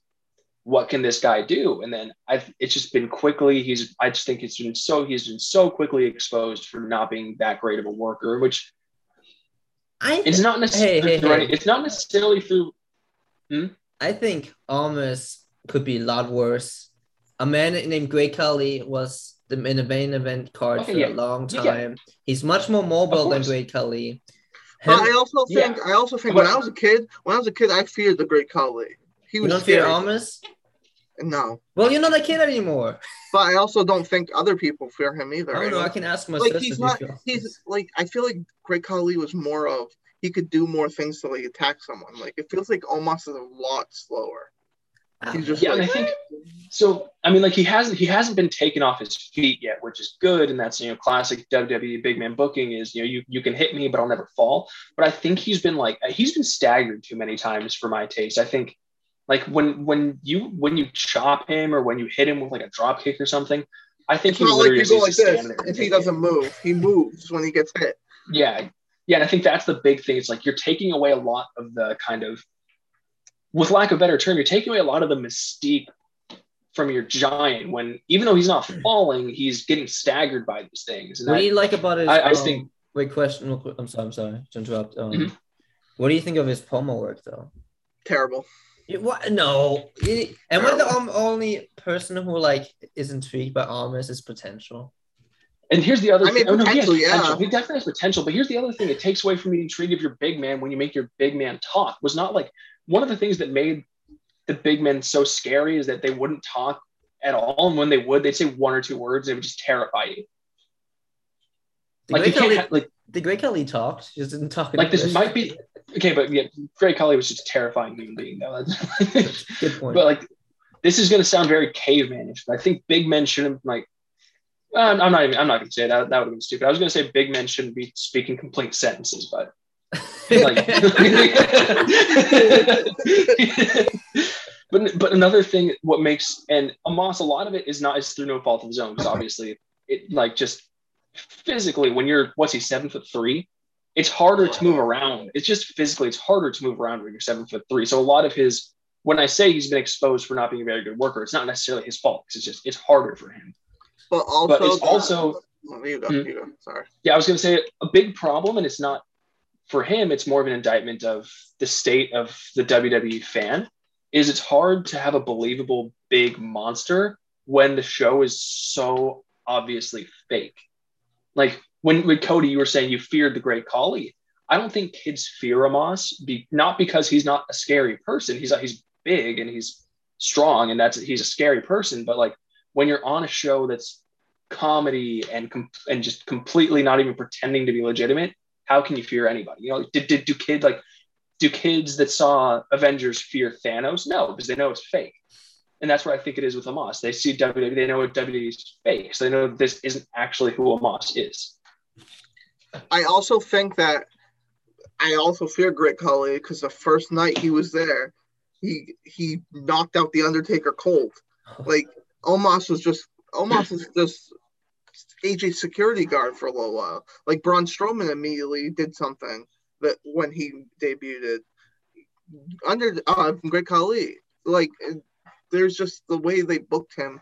what can this guy do? And then I've it's just been quickly he's I just think it's been so he's been so quickly exposed for not being that great of a worker, which I it's not necessarily hey, hey, hey. it's not necessarily through hmm? I think Omos could be a lot worse. A man named Great Khali was the in the main event card Okay, for yeah. a long Yeah. time. He's much more mobile than. Great Khali. But Him- I also Yeah. think I also think when I was a kid, when I was a kid, I feared the Great Khali. He you was don't fear. Omos? No, Well, you're not a kid anymore. but I also don't think other people fear him either. Oh, I don't know. know? I can ask my like he's not. He's like I feel like Great Khali was more of he could do more things to like attack someone. Like it feels like Omos is a lot slower. He's um, just Yeah, and I think so. I mean, like he hasn't he hasn't been taken off his feet yet, which is good, and that's you know classic WWE big man booking is you know you you can hit me, but I'll never fall. But I think he's been like uh, he's been staggered too many times for my taste. I think like when when you when you chop him or when you hit him with like a drop kick or something, I think it's he not like you just go like this stand there and if he doesn't move. He moves when he gets hit. Yeah. Yeah. And I think that's the big thing. It's like you're taking away a lot of the kind of, with lack of a better term, you're taking away a lot of the mystique from your giant when even though he's not falling, he's getting staggered by these things. And What I- do you like about it? I- I um, think- Wait, question. real quick. I'm sorry. I'm sorry to interrupt. Um, Mhm. What do you think of his promo work, though? Terrible. You- What? No. You- Am I the um, only person who like is intrigued by Omos' is potential? and here's the other I mean, thing. Oh, no, he has potential, yeah. He definitely has potential. But here's the other thing. It takes away from the intrigue of your big man when you make your big man talk. Was not like one of the things that made the big men so scary is that they wouldn't talk at all. And when they would, they'd say one or two words. And it would just terrify you. The Like you Great can't ha- like the Great Khali talked. Just didn't talk. like this might be okay, but yeah, Great Khali was just a terrifying human being though. That's- Good point. [laughs] but like this is going to sound very cavemanish, but I think big men shouldn't like. uh, I'm not even. I'm not going to say that. That would have been stupid. I was going to say big men shouldn't be speaking complete sentences, but. [laughs] but but another thing, what makes and Omos, a lot of it is not is through no fault of his own because obviously it like just physically when you're what's he seven foot three, it's harder to move around. It's just physically it's harder to move around when you're seven foot three. So a lot of his when I say he's been exposed for not being a very good worker, it's not necessarily his fault. 'cause It's just it's harder for him. But also, But it's also Oh, you go, Hmm. you go. Sorry. yeah, I was going to say a big problem, and it's not for him. It's more of an indictment of the state of the WWE fan. Is it's hard to have a believable big monster when the show is so obviously fake. Like when with Cody, you were saying you feared the Great Khali. I don't think kids fear Omos, be, not because he's not a scary person. He's he's big and he's strong, and that's he's a scary person. But like when you're on a show that's comedy and and just completely not even pretending to be legitimate, how can you fear anybody? You know, did, did do kid like do kids that saw Avengers fear Thanos? No, because they know it's fake. And that's what I think it is with Omos. They see WWE, they know what WWE is fake. So they know this isn't actually who Omos is. I also think that I also fear Great Khali because the first night he was there, he he knocked out the Undertaker cold. [laughs] Like Omos was just Omos was just AJ's security guard for a little while. Like Braun Strowman immediately did something that when he debuted under uh, Great Khali. Like there's just the way they booked him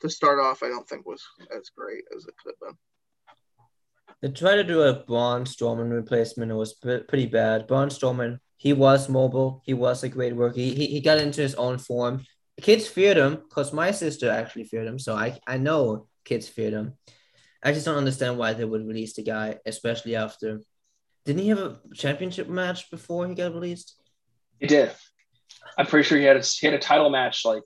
to start off. I don't think was as great as it could have been. They tried to do a Braun Strowman replacement. It was pre- pretty bad. Braun Strowman, he was mobile. He was a great worker. He, he, he got into his own form. Kids feared him because my sister actually feared him. So I, I know kids feared him. I just don't understand why they would release the guy, especially after. Didn't he have a championship match before he got released? He did. I'm pretty sure he had a, he had a title match like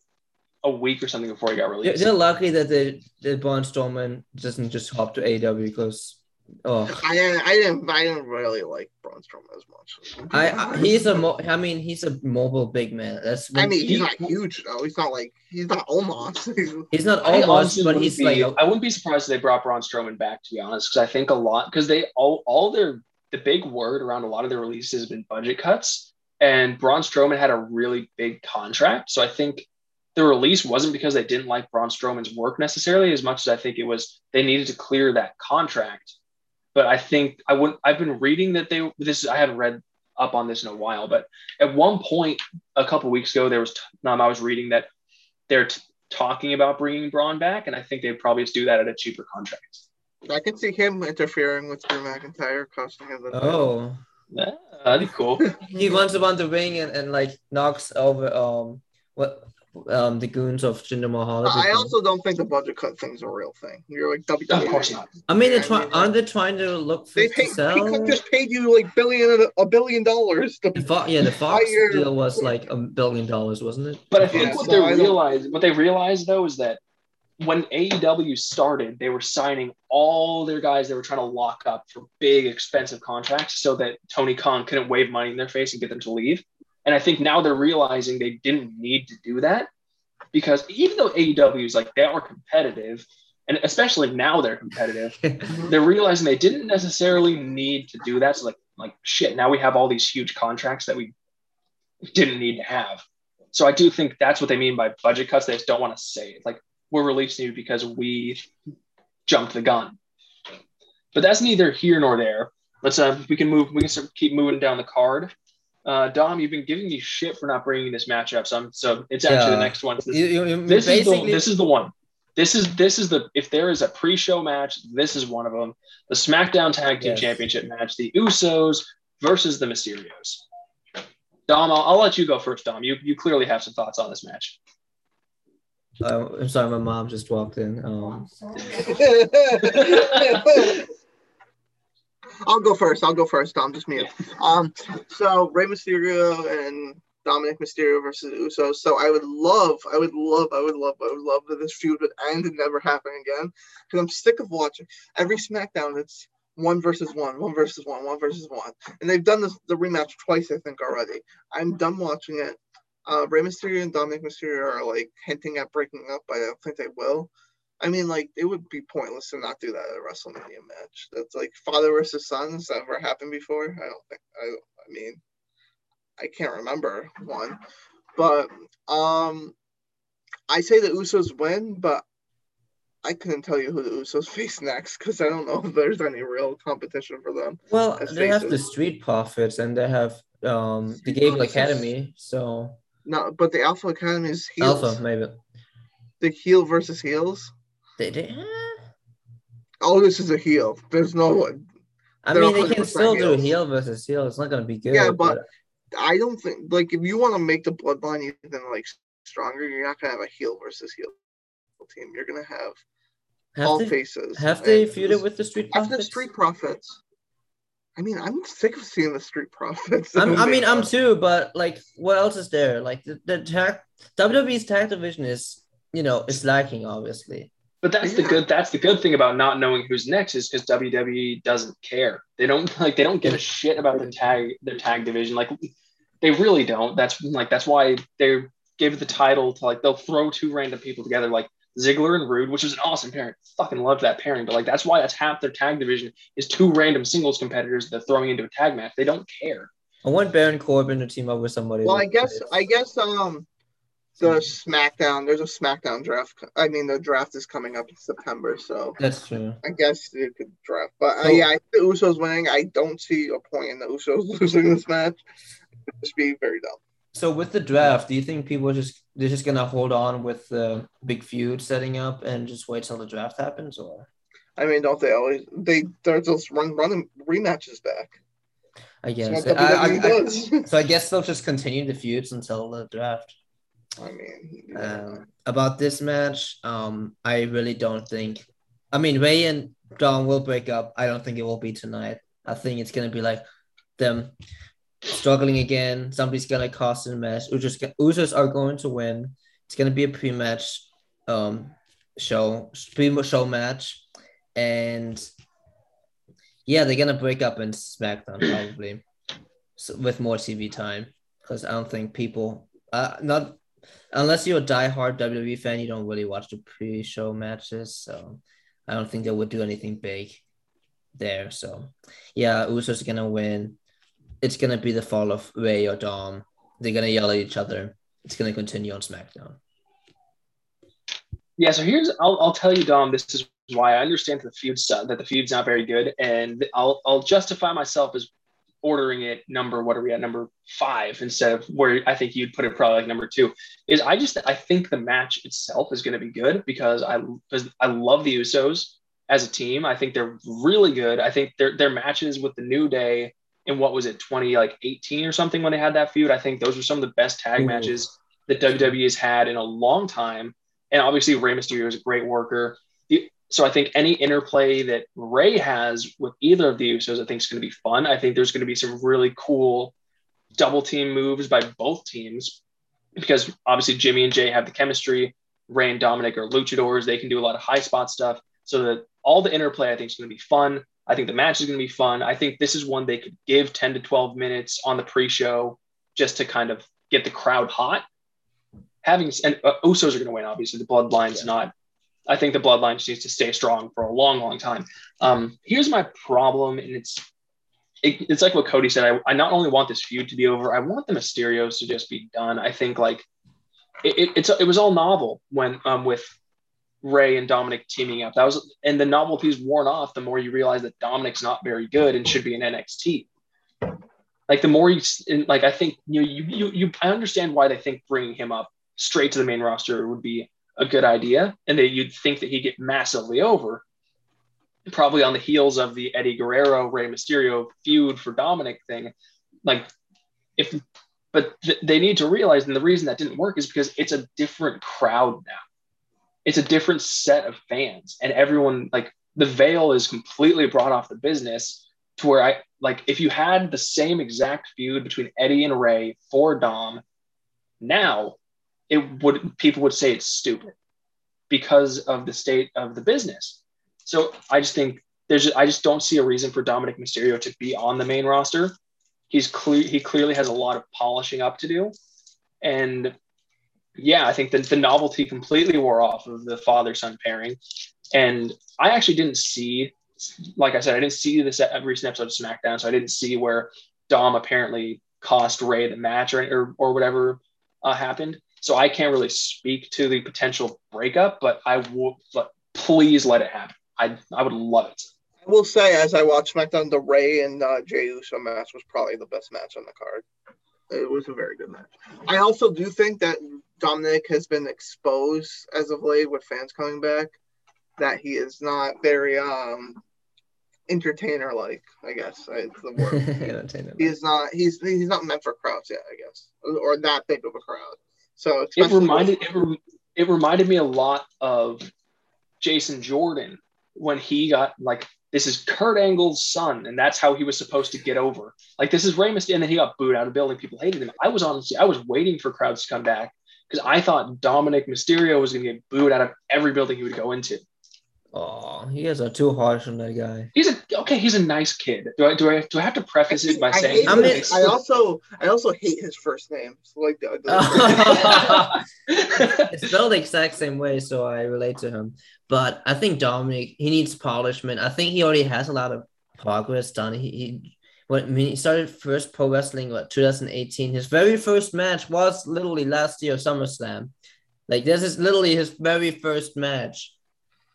a week or something before he got released. they're lucky that the the Braun Strowman doesn't just hop to AEW because oh I didn't, I didn't, I didn't really like Braun Strowman as much. I, I he's a mo- I mean he's a mobile big man. That's I mean, he's he- not huge though. He's not like he's not Omos. [laughs] he's not I but wouldn't he's be, like a- I wouldn't be surprised if they brought Braun Strowman back, to be honest, because I think a lot because they all all their the big word around a lot of their releases has been budget cuts, and Braun Strowman had a really big contract, so I think the release wasn't because they didn't like Braun Strowman's work necessarily, as much as I think it was they needed to clear that contract. But I think I wouldn't. I've been reading that they this. I haven't read up on this in a while, but at one point a couple weeks ago, there was um, I was reading that they're t- talking about bringing Braun back, and I think they'd probably just do that at a cheaper contract. I can see him interfering with Drew McIntyre, costing him the oh Yeah, that'd be cool. [laughs] he runs around the ring and, and like knocks over um what um the goons of Jinder Mahal. I also don't think the budget cut thing's a real thing. You're like WWE. Of course not. I mean, they're Yeah, I trying. mean, Aren't they trying to look for They to paid. sell? Peacock just paid you like billion a billion dollars. To, The Fo- yeah, the Fox Higher- deal was like a billion dollars, wasn't it? But I think Yeah, what so they I don't- realized, what they realized though, is that when AEW started, they were signing all their guys they were trying to lock up for big, expensive contracts, so that Tony Khan couldn't wave money in their face and get them to leave. And I think now they're realizing they didn't need to do that because even though AEW is like they are competitive, and especially now they're competitive, [laughs] they're realizing they didn't necessarily need to do that. So like, like shit, now we have all these huge contracts that we didn't need to have. So I do think that's what they mean by budget cuts. They just don't want to say it. Like we're releasing you because we jumped the gun. But that's neither here nor there. Let's uh we can move we can sort of keep moving down the card. Uh, Dom, you've been giving me shit for not bringing this match up. So, I'm, so it's actually Yeah. the next one. This, You- you- you this is the this is the one. This is this is the if there is a pre-show match, this is one of them. The SmackDown Tag Team Yes. Championship match, the Usos versus the Mysterios. Dom, I'll, I'll let you go first. Dom, you you clearly have some thoughts on this match. uh, I'm sorry, my mom just walked in. Um, I'll go first. I'll go first. Tom, just me. Um, so Rey Mysterio and Dominic Mysterio versus Usos. So I would love, I would love, I would love, I would love that this feud would end and never happen again. Because I'm sick of watching every SmackDown. It's one versus one, one versus one, one versus one, and they've done this the rematch twice, I think already. I'm done watching it. Uh, Rey Mysterio and Dominic Mysterio are like hinting at breaking up, but I don't think they will. I mean, like it would be pointless to not do that at a WrestleMania match. That's like father versus son. Has that ever happened before? I don't think. I. I mean, I can't remember one, but um, I say the Usos win, but I couldn't tell you who the Usos [laughs] face next because I don't know if there's any real competition for them. well, they have the. Street Profits and they have um the Gable Academy. So No, but the Alpha Academy is heels. Alpha, maybe. The heel versus heels. They, they, Oh, this is a heel. There's no. I mean, they can 100% still do heels. heel versus heel. It's not gonna be good. Yeah, but I don't think like if you want to make the bloodline even like stronger, you're not gonna have a heel versus heel team. You're gonna have all they, faces. have they feuded with the Street Profits? the Street Profits? I mean, I'm sick of seeing the Street Profits. I mean, I'm too, but like, what else is there? Like the, the tag WWE's tag division is, you know, is lacking obviously. But that's the good. That's the good thing about not knowing who's next is because WWE doesn't care. They don't [laughs] like. They don't give a shit about the tag their tag division. Like they really don't. That's like that's why they give the title to like they'll throw two random people together like Ziggler and Roode, which is an awesome pairing. Fucking love that pairing. But like that's why that's half their tag division is two random singles competitors that they're throwing into a tag match. They don't care. I want Baron Corbin to team up with somebody. Well, I guess this. I guess um the SmackDown. There's a SmackDown draft. I mean, the draft is coming up in September, so that's true. I guess you could draft. But uh, yeah, I think the Usos winning. I don't see a point in the Usos [laughs] losing this match. It'd just be very dumb. So with the draft, do you think people are just they're just gonna hold on with the big feud setting up and just wait till the draft happens, or I mean, don't they always? They they're just run running rematches back. I guess I- I- I- so I guess they'll just continue the feuds until the draft. I mean, yeah. Um, about this match, um, I really don't think. I mean, Rey and Dom will break up. I don't think it will be tonight. I think it's gonna be like them struggling again. Somebody's gonna cost a match. Usos, Usos are going to win. It's gonna be a pre-match um show, pre-show match, and yeah, they're gonna break up in SmackDown probably so, with more TV time because I don't think people, uh, not unless you're a diehard WWE fan, you don't really watch the pre-show matches. So I don't think they would do anything big there. So yeah, Usos gonna win. It's gonna be the fall of Rey or Dom. They're gonna yell at each other. It's gonna continue on SmackDown. Yeah, so here's I'll, I'll tell you, Dom. This is why I understand that the feud's that the feud's not very good, and I'll I'll justify myself as ordering it number what are we at number five instead of where I think you'd put it probably like number two. Is I just I think the match itself is going to be good because I because I love the Usos as a team. I think they're really good. I think their their matches with the New Day in what was it 20 like 18 or something when they had that feud. I think those were some of the best tag Ooh. matches that WWE has had in a long time. And obviously, Rey Mysterio is a great worker. So I think any interplay that Rey has with either of the Usos, I think is going to be fun. I think there's going to be some really cool double team moves by both teams because obviously Jimmy and Jey have the chemistry. Rey and Dominic are luchadors. They can do a lot of high spot stuff. So that all the interplay, I think, is going to be fun. I think the match is going to be fun. I think this is one they could give 10 to 12 minutes on the pre show just to kind of get the crowd hot. Having and uh, Usos are going to win, obviously. The bloodline's yeah. not. I think the bloodline just needs to stay strong for a long, long time. Um, here's my problem, and it's it, it's like what Cody said. I, I not only want this feud to be over, I want the Mysterios to just be done. I think like it, it it's it was all novel when um with Rey and Dominic teaming up. That was and the novelty's worn off the more you realize that Dominic's not very good and should be in NXT. Like the more you like, I think you know, you you you I understand why they think bringing him up straight to the main roster would be a good idea, and that you'd think that he'd get massively over. Probably on the heels of the Eddie Guerrero Rey Mysterio feud for Dominic thing, like if but th- they need to realize, and the reason that didn't work is because it's a different crowd now it's a different set of fans and everyone like the veil is completely brought off the business to where I like if you had the same exact feud between Eddie and Rey for Dom now it would people would say it's stupid because of the state of the business. So I just think there's I just don't see a reason for Dominic Mysterio to be on the main roster. He's clear he clearly has a lot of polishing up to do. And yeah, I think that the novelty completely wore off of the father son pairing. And I actually didn't see, like I said, I didn't see this recent episode of SmackDown. So I didn't see where Dom apparently cost Rey the match or, or, or whatever uh, happened. So I can't really speak to the potential breakup, but I will, but please let it happen. I, I would love it. I will say, as I watched SmackDown, the Rey and uh, Jey Uso match was probably the best match on the card. It was a very good match. I also do think that Dominic has been exposed as of late with fans coming back that he is not very um entertainer like, I guess. It's the word. [laughs] he's not he's he's not meant for crowds yet, I guess. Or that big of a crowd. So it reminded it, re, it reminded me a lot of Jason Jordan when he got like this is Kurt Angle's son, and that's how he was supposed to get over. Like this is Rey Mysterio, and then he got booed out of building. People hated him. I was honestly, I was waiting for crowds to come back because I thought Dominic Mysterio was going to get booed out of every building he would go into. Oh, he is a too harsh on that guy. He's a okay. He's a nice kid. Do I do I do I have to preface it by I saying? I, mean, I also I also hate his first name. So like the, [laughs] it's spelled the exact same way, so I relate to him. But I think Dominic he needs polishment. I think he already has a lot of progress done. He, he when, he started first pro wrestling, what 2018, his very first match was literally last year SummerSlam. Like this is literally his very first match.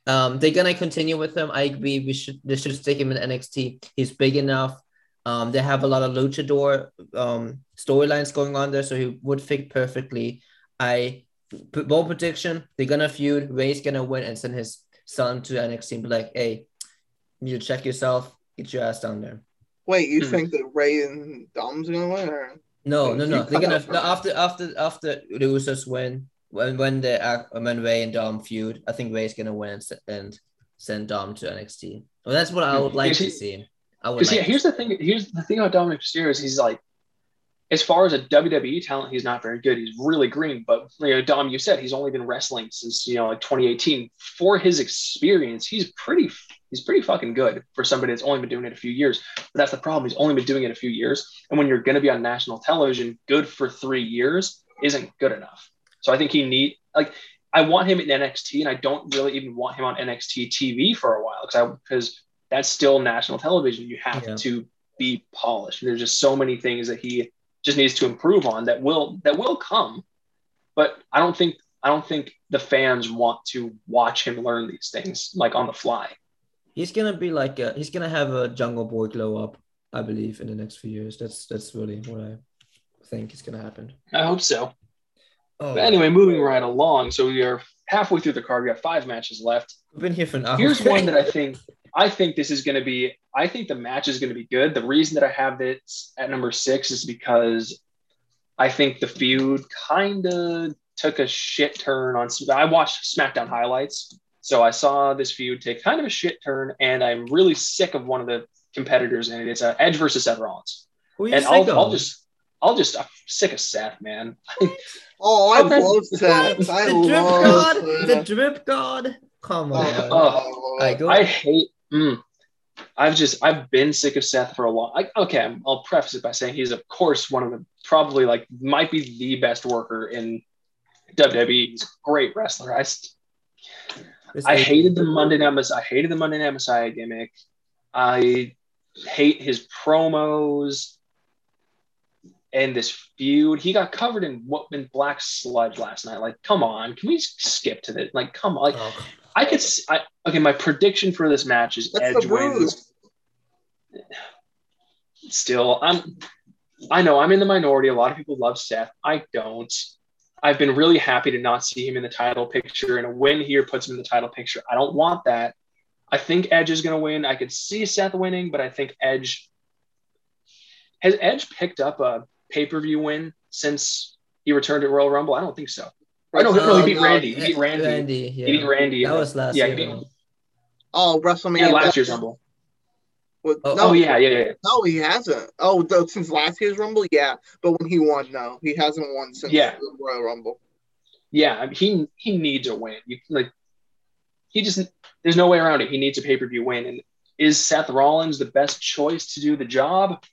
Um, they're gonna continue with him. I agree. We should they should stick him in NXT. He's big enough. Um, they have a lot of luchador um storylines going on there, so he would fit perfectly. I bold prediction: they're gonna feud. Rey's gonna win and send his son to NXT and be like, "Hey, you check yourself. Get your ass down there." Wait, you hmm. think that Ray and Dom's gonna win, or no, no, no? They're gonna no, after after after the Usos win when when the uh, when Rey and Dom feud. I think Rey's gonna win and send Dom to NXT. Well, that's what I would like he, to see. I would. Like yeah, here's the thing. Here's the thing about Dominic Mysterio is he's like, as far as a WWE talent, he's not very good. He's really green. But you know, Dom, you said he's only been wrestling since you know like 2018. For his experience, he's pretty he's pretty fucking good for somebody that's only been doing it a few years. But that's the problem. He's only been doing it a few years. And when you're going to be on national television, good for three years isn't good enough. So I think he need like I want him in NXT, and I don't really even want him on NXT TV for a while because because that's still national television. You have yeah. to be polished. There's just so many things that he just needs to improve on that will that will come. But I don't think I don't think the fans want to watch him learn these things like on the fly he's gonna be like a, he's gonna have a Jungle Boy glow up, I believe, in the next few years. That's that's really what I think is gonna happen. I hope so. Oh. But anyway, moving right along. So we are halfway through the card. We got five matches left. We've been here for now. Here's one that I [laughs] think I think this is going to be. I think the match is going to be good. The reason that I have this at number six is because I think the feud kind of took a shit turn on. I watched SmackDown highlights, so I saw this feud take kind of a shit turn, and I'm really sick of one of the competitors in it. It's uh, Edge versus Seth Rollins, Who you and I'll, I'll just, I'll just, sick of Seth, man. [laughs] oh, I love Seth. I the love drip god, Seth. the drip god. Come on. Oh, I go. I hate. Mm, I've just I've been sick of Seth for a while. I, okay, I'm- I'll preface it by saying he's of course one of the probably like might be the best worker in WWE. He's a great wrestler. I st- I hated the Monday Night Messiah. I hated the Monday Night Messiah gimmick. I hate his promos and this feud. He got covered in what in black sludge last night. Like, come on, can we skip to this? Like, come on. Like, Oh, I could. I, okay, my prediction for this match is That's Edge wins. Still, I'm. I know I'm in the minority. A lot of people love Seth. I don't. I've been really happy to not see him in the title picture, and a win here puts him in the title picture. I don't want that. I think Edge is going to win. I could see Seth winning, but I think Edge has Edge picked up a pay per view win since he returned at Royal Rumble. I don't think so. I know, no, he uh, beat Oh, Randy. He beat Randy. Randy, yeah. He beat Randy. That was last yeah, year. beat- Oh, WrestleMania. yeah, last year's Rumble. With- Oh, no, Oh yeah, yeah, yeah. no, he hasn't. Oh, though, since last year's Rumble, yeah. But when he won, no, he hasn't won since Yeah. the Royal Rumble. yeah, I mean, he he needs a win. You like he just there's no way around it. He needs a pay per view win. And is Seth Rollins the best choice to do the job?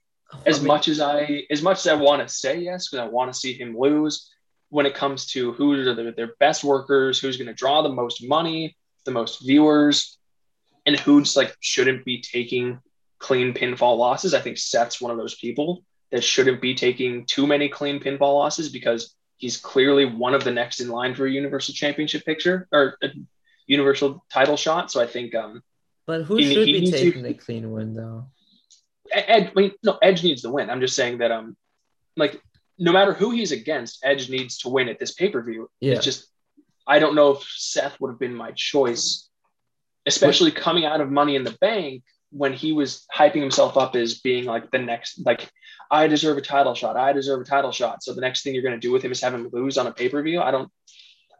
As I mean, much as I as much as I want to say yes, because I want to see him lose. When it comes to who are the, their best workers, who's going to draw the most money, the most viewers, and who's like shouldn't be taking clean pinfall losses, I think Seth's one of those people that shouldn't be taking too many clean pinfall losses because he's clearly one of the next in line for a universal championship picture or a universal title shot. So I think um But who he- should he be to- taking the clean win though? Ed, I mean, no, Edge needs to win. I'm just saying that um like no matter who he's against, Edge needs to win at this pay per view. Yeah. It's just I don't know if Seth would have been my choice, especially coming out of Money in the Bank when he was hyping himself up as being like the next like I deserve a title shot. I deserve a title shot. So the next thing you're going to do with him is have him lose on a pay per view. I don't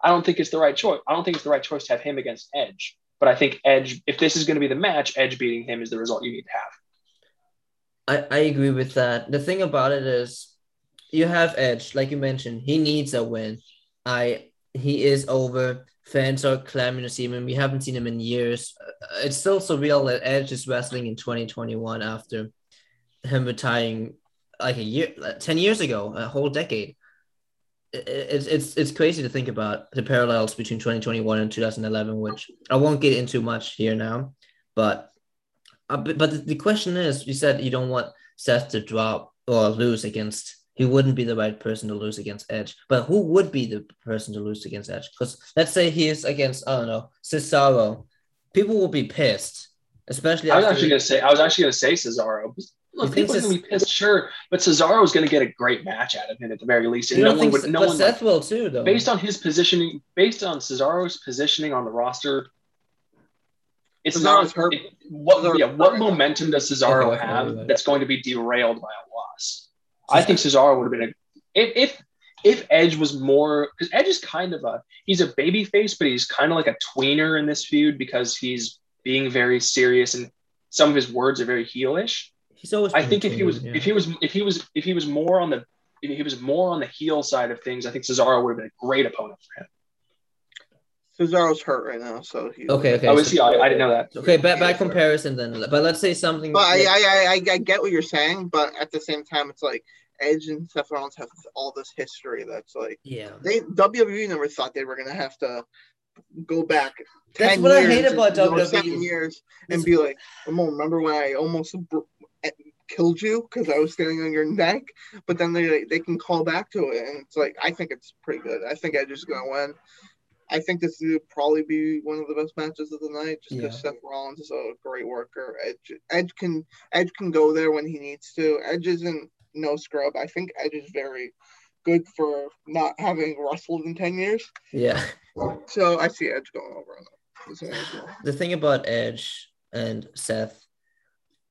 I don't think it's the right choice. I don't think it's the right choice to have him against Edge. But I think Edge, if this is going to be the match, Edge beating him is the result you need to have. I, I agree with that. The thing about it is you have Edge, like you mentioned, he needs a win. I he is over. Fans are clamoring to see him, we haven't seen him in years. Uh, It's still surreal that Edge is wrestling in 2021 after him retiring like a year, 10 years ago, a whole decade. It's, it's, it's crazy to think about the parallels between 2021 and 2011, which I won't get into much here now. But uh, but, but the- question is, you said you don't want Seth to drop or lose against. He wouldn't be the right person to lose against Edge. But who would be the person to lose against Edge? Because let's say he is against I don't know Cesaro, people will be pissed, especially. I was actually going to say I was actually going to say Cesaro. Look, people are going to be pissed, sure, but Cesaro is going to get a great match out of him at the very least, and no one would. No but one Seth will too, though. based on his positioning, based on Cesaro's positioning on the roster. It's Cesaro's not hurt. it- what. Cesaro's yeah, what hurt. momentum does Cesaro Okay, have right, right. that's going to be derailed by a loss? I think Cesaro would have been a if if if Edge was more because Edge is kind of a he's a baby face, but he's kind of like a tweener in this feud because he's being very serious and some of his words are very heelish. He's always. I think if he was yeah. if he was if he was if he was more on the if he was more on the heel side of things, I think Cesaro would have been a great opponent for him. Cesaro's hurt right now, so he. Okay, okay. oh, so- is he? I, I didn't know that. Okay, bad, bad comparison then. But let's say something. But I, like- I, I, I, I get what you're saying, but at the same time, it's like Edge and Seth Rollins have all this history that's like yeah. they WWE never thought they were gonna have to go back. That's 10 what I hate about or WWE. Seven years and be like, I'm gonna remember when I almost br- eh, killed you because I was standing on your neck?" But then they they can call back to it, and it's like I think it's pretty good. I think Edge is gonna win. I think this would probably be one of the best matches of the night, just because Seth Rollins is a great worker. Edge Edge can Edge can go there when he needs to. Edge isn't no scrub. I think Edge is very good for not having wrestled in ten years. Yeah. So I see Edge going over on this one as well. the thing about Edge and Seth,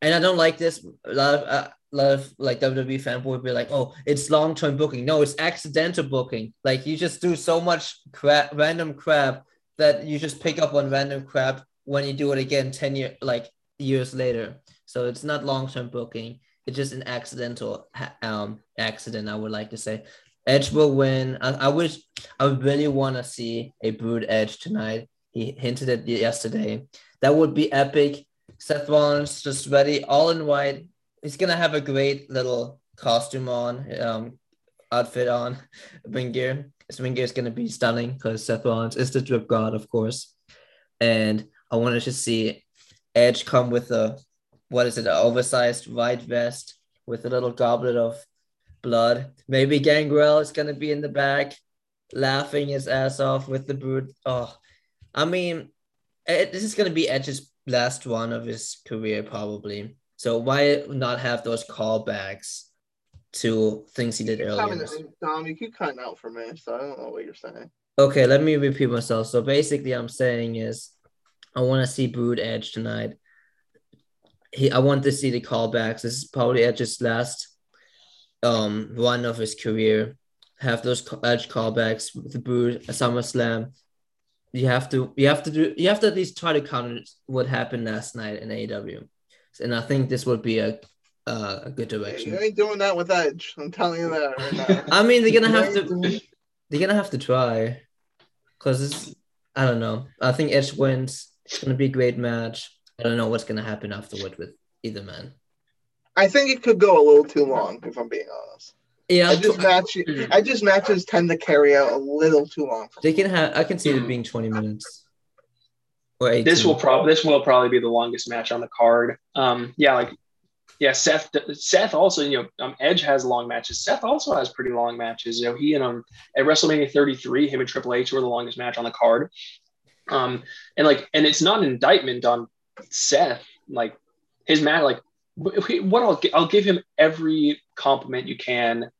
and I don't like this. A lot of uh, lot of like WWE fanboy would be like, "Oh, it's long term booking." No, it's accidental booking. Like you just do so much crap, random crap that you just pick up on random crap when you do it again ten year like years later. So it's not long term booking. It's just an accidental um accident. I would like to say. Edge will win. I, I wish I really want to see a Brood Edge tonight. He hinted it yesterday. That would be epic. Seth Rollins just ready, all in white. He's gonna have a great little costume on, um, outfit on, ring gear. His gear is gonna be stunning because Seth Rollins is the drip god, of course. And I wanted to see Edge come with a what is it, an oversized white vest with a little goblet of blood. Maybe Gangrel is gonna be in the back, laughing his ass off with the brood. Oh, I mean, this is gonna be Edge's last one of his career probably. So why not have those callbacks to things he did earlier? Dom, you keep cutting out for me, so I don't know what you're saying. Okay, let me repeat myself. So basically, I'm saying is, I want to see Brood Edge tonight. He, I want to see the callbacks. This is probably Edge's last um run of his career. Have those Edge callbacks with the Brood, a SummerSlam, you have to you have to do you have to at least try to counter what happened last night in AEW, and I think this would be a uh, a good direction. You ain't doing that with Edge. I'm telling you that right now. [laughs] I mean, they're gonna have to they're gonna have to try, cause it's I don't know. I think Edge wins. It's gonna be a great match. I don't know what's gonna happen afterward with either man. I think it could go a little too long, if I'm being honest. Yeah, I just match. I just matches tend to carry out a little too long. They can have. I can see it being twenty minutes. Or This will probably this will probably be the longest match on the card. Um, yeah, like yeah, Seth. Seth also, you know, um, Edge has long matches. Seth also has pretty long matches. You know, he and um at WrestleMania 33, him and Triple H were the longest match on the card. Um, and like, and it's not an indictment on Seth. Like his match, like what I'll I'll give him every compliment you can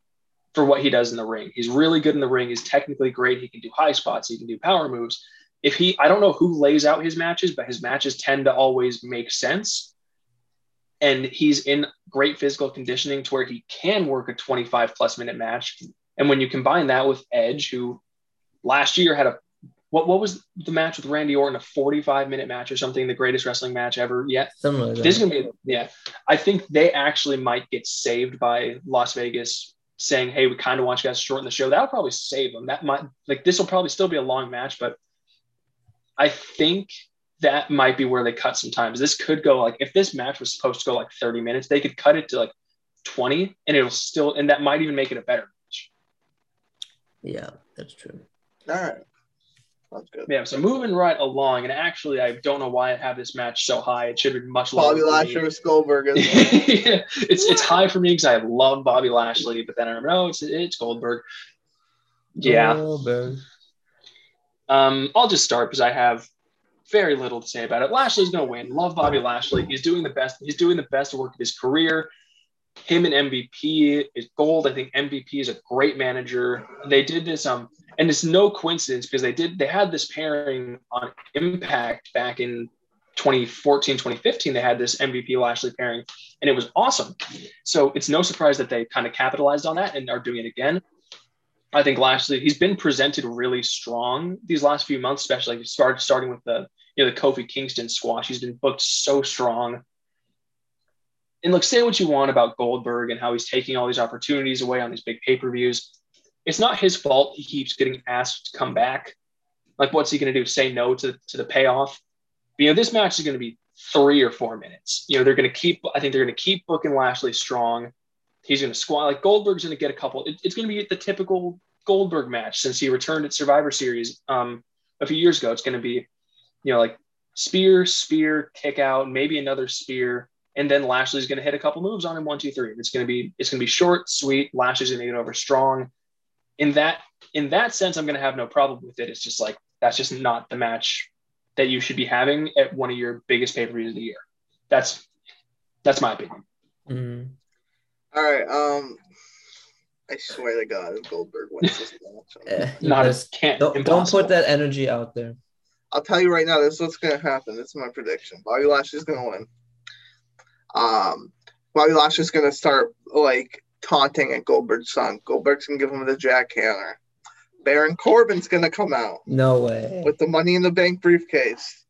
for what he does in the ring. He's really good in the ring. He's technically great. He can do high spots. He can do power moves. If he, I don't know who lays out his matches, but his matches tend to always make sense. And he's in great physical conditioning to where he can work a 25 plus minute match. And when you combine that with Edge, who last year had a what what was the match with Randy Orton, a 45 minute match or something, the greatest wrestling match ever yet? Like this is gonna be yeah. I think they actually might get saved by Las Vegas saying, "Hey, we kind of want you guys to shorten the show," That'll probably save them. That might like this will probably still be a long match, but I think that might be where they cut sometimes. This could go like if this match was supposed to go like 30 minutes, they could cut it to like 20 and it'll still and that might even make it a better match. Yeah, that's true. All right. That's good. Yeah, so moving right along, and actually, I don't know why I have this match so high. It should be much lower. Bobby Lashley with Goldberg. [laughs] yeah, it's it's high for me because I love Bobby Lashley, but then I remember, oh, it's it's Goldberg. Yeah. Goldberg. Um, I'll just start because I have very little to say about it. Lashley's gonna win. Love Bobby Lashley. He's doing the best. He's doing the best work of his career. Him and MVP is gold. I think MVP is a great manager. They did this um and it's no coincidence because they did they had this pairing on impact back in 2014 2015 they had this mvp lashley pairing and it was awesome so it's no surprise that they kind of capitalized on that and are doing it again i think lashley he's been presented really strong these last few months especially started starting with the you know the kofi kingston squash he's been booked so strong and look say what you want about goldberg and how he's taking all these opportunities away on these big pay-per-views it's not his fault he keeps getting asked to come back. Like, what's he going to do? Say no to, to the payoff? But, you know, this match is going to be three or four minutes. You know, they're going to keep, I think they're going to keep booking Lashley strong. He's going to squat. Like, Goldberg's going to get a couple. It, it's going to be the typical Goldberg match since he returned at Survivor Series um, a few years ago. It's going to be, you know, like spear, spear, kick out, maybe another spear. And then Lashley's going to hit a couple moves on him, one, two, three. It's going to be, it's going to be short, sweet. Lashley's going to get over strong in that in that sense, I'm going to have no problem with it. It's just like that's just not the match that you should be having at one of your biggest pay per views of the year. That's that's my opinion. Mm-hmm. All right. Um, I swear to God, if Goldberg wins this [laughs] match, eh, not as can't. Don't, don't, put that energy out there. I'll tell you right now. This is what's going to happen. This is my prediction. Bobby Lashley's going to win. Um, Bobby Lashley's gonna start like taunting at Goldberg's son. Goldberg's gonna give him the jackhammer. Baron Corbin's gonna come out No way. with the Money in the Bank briefcase.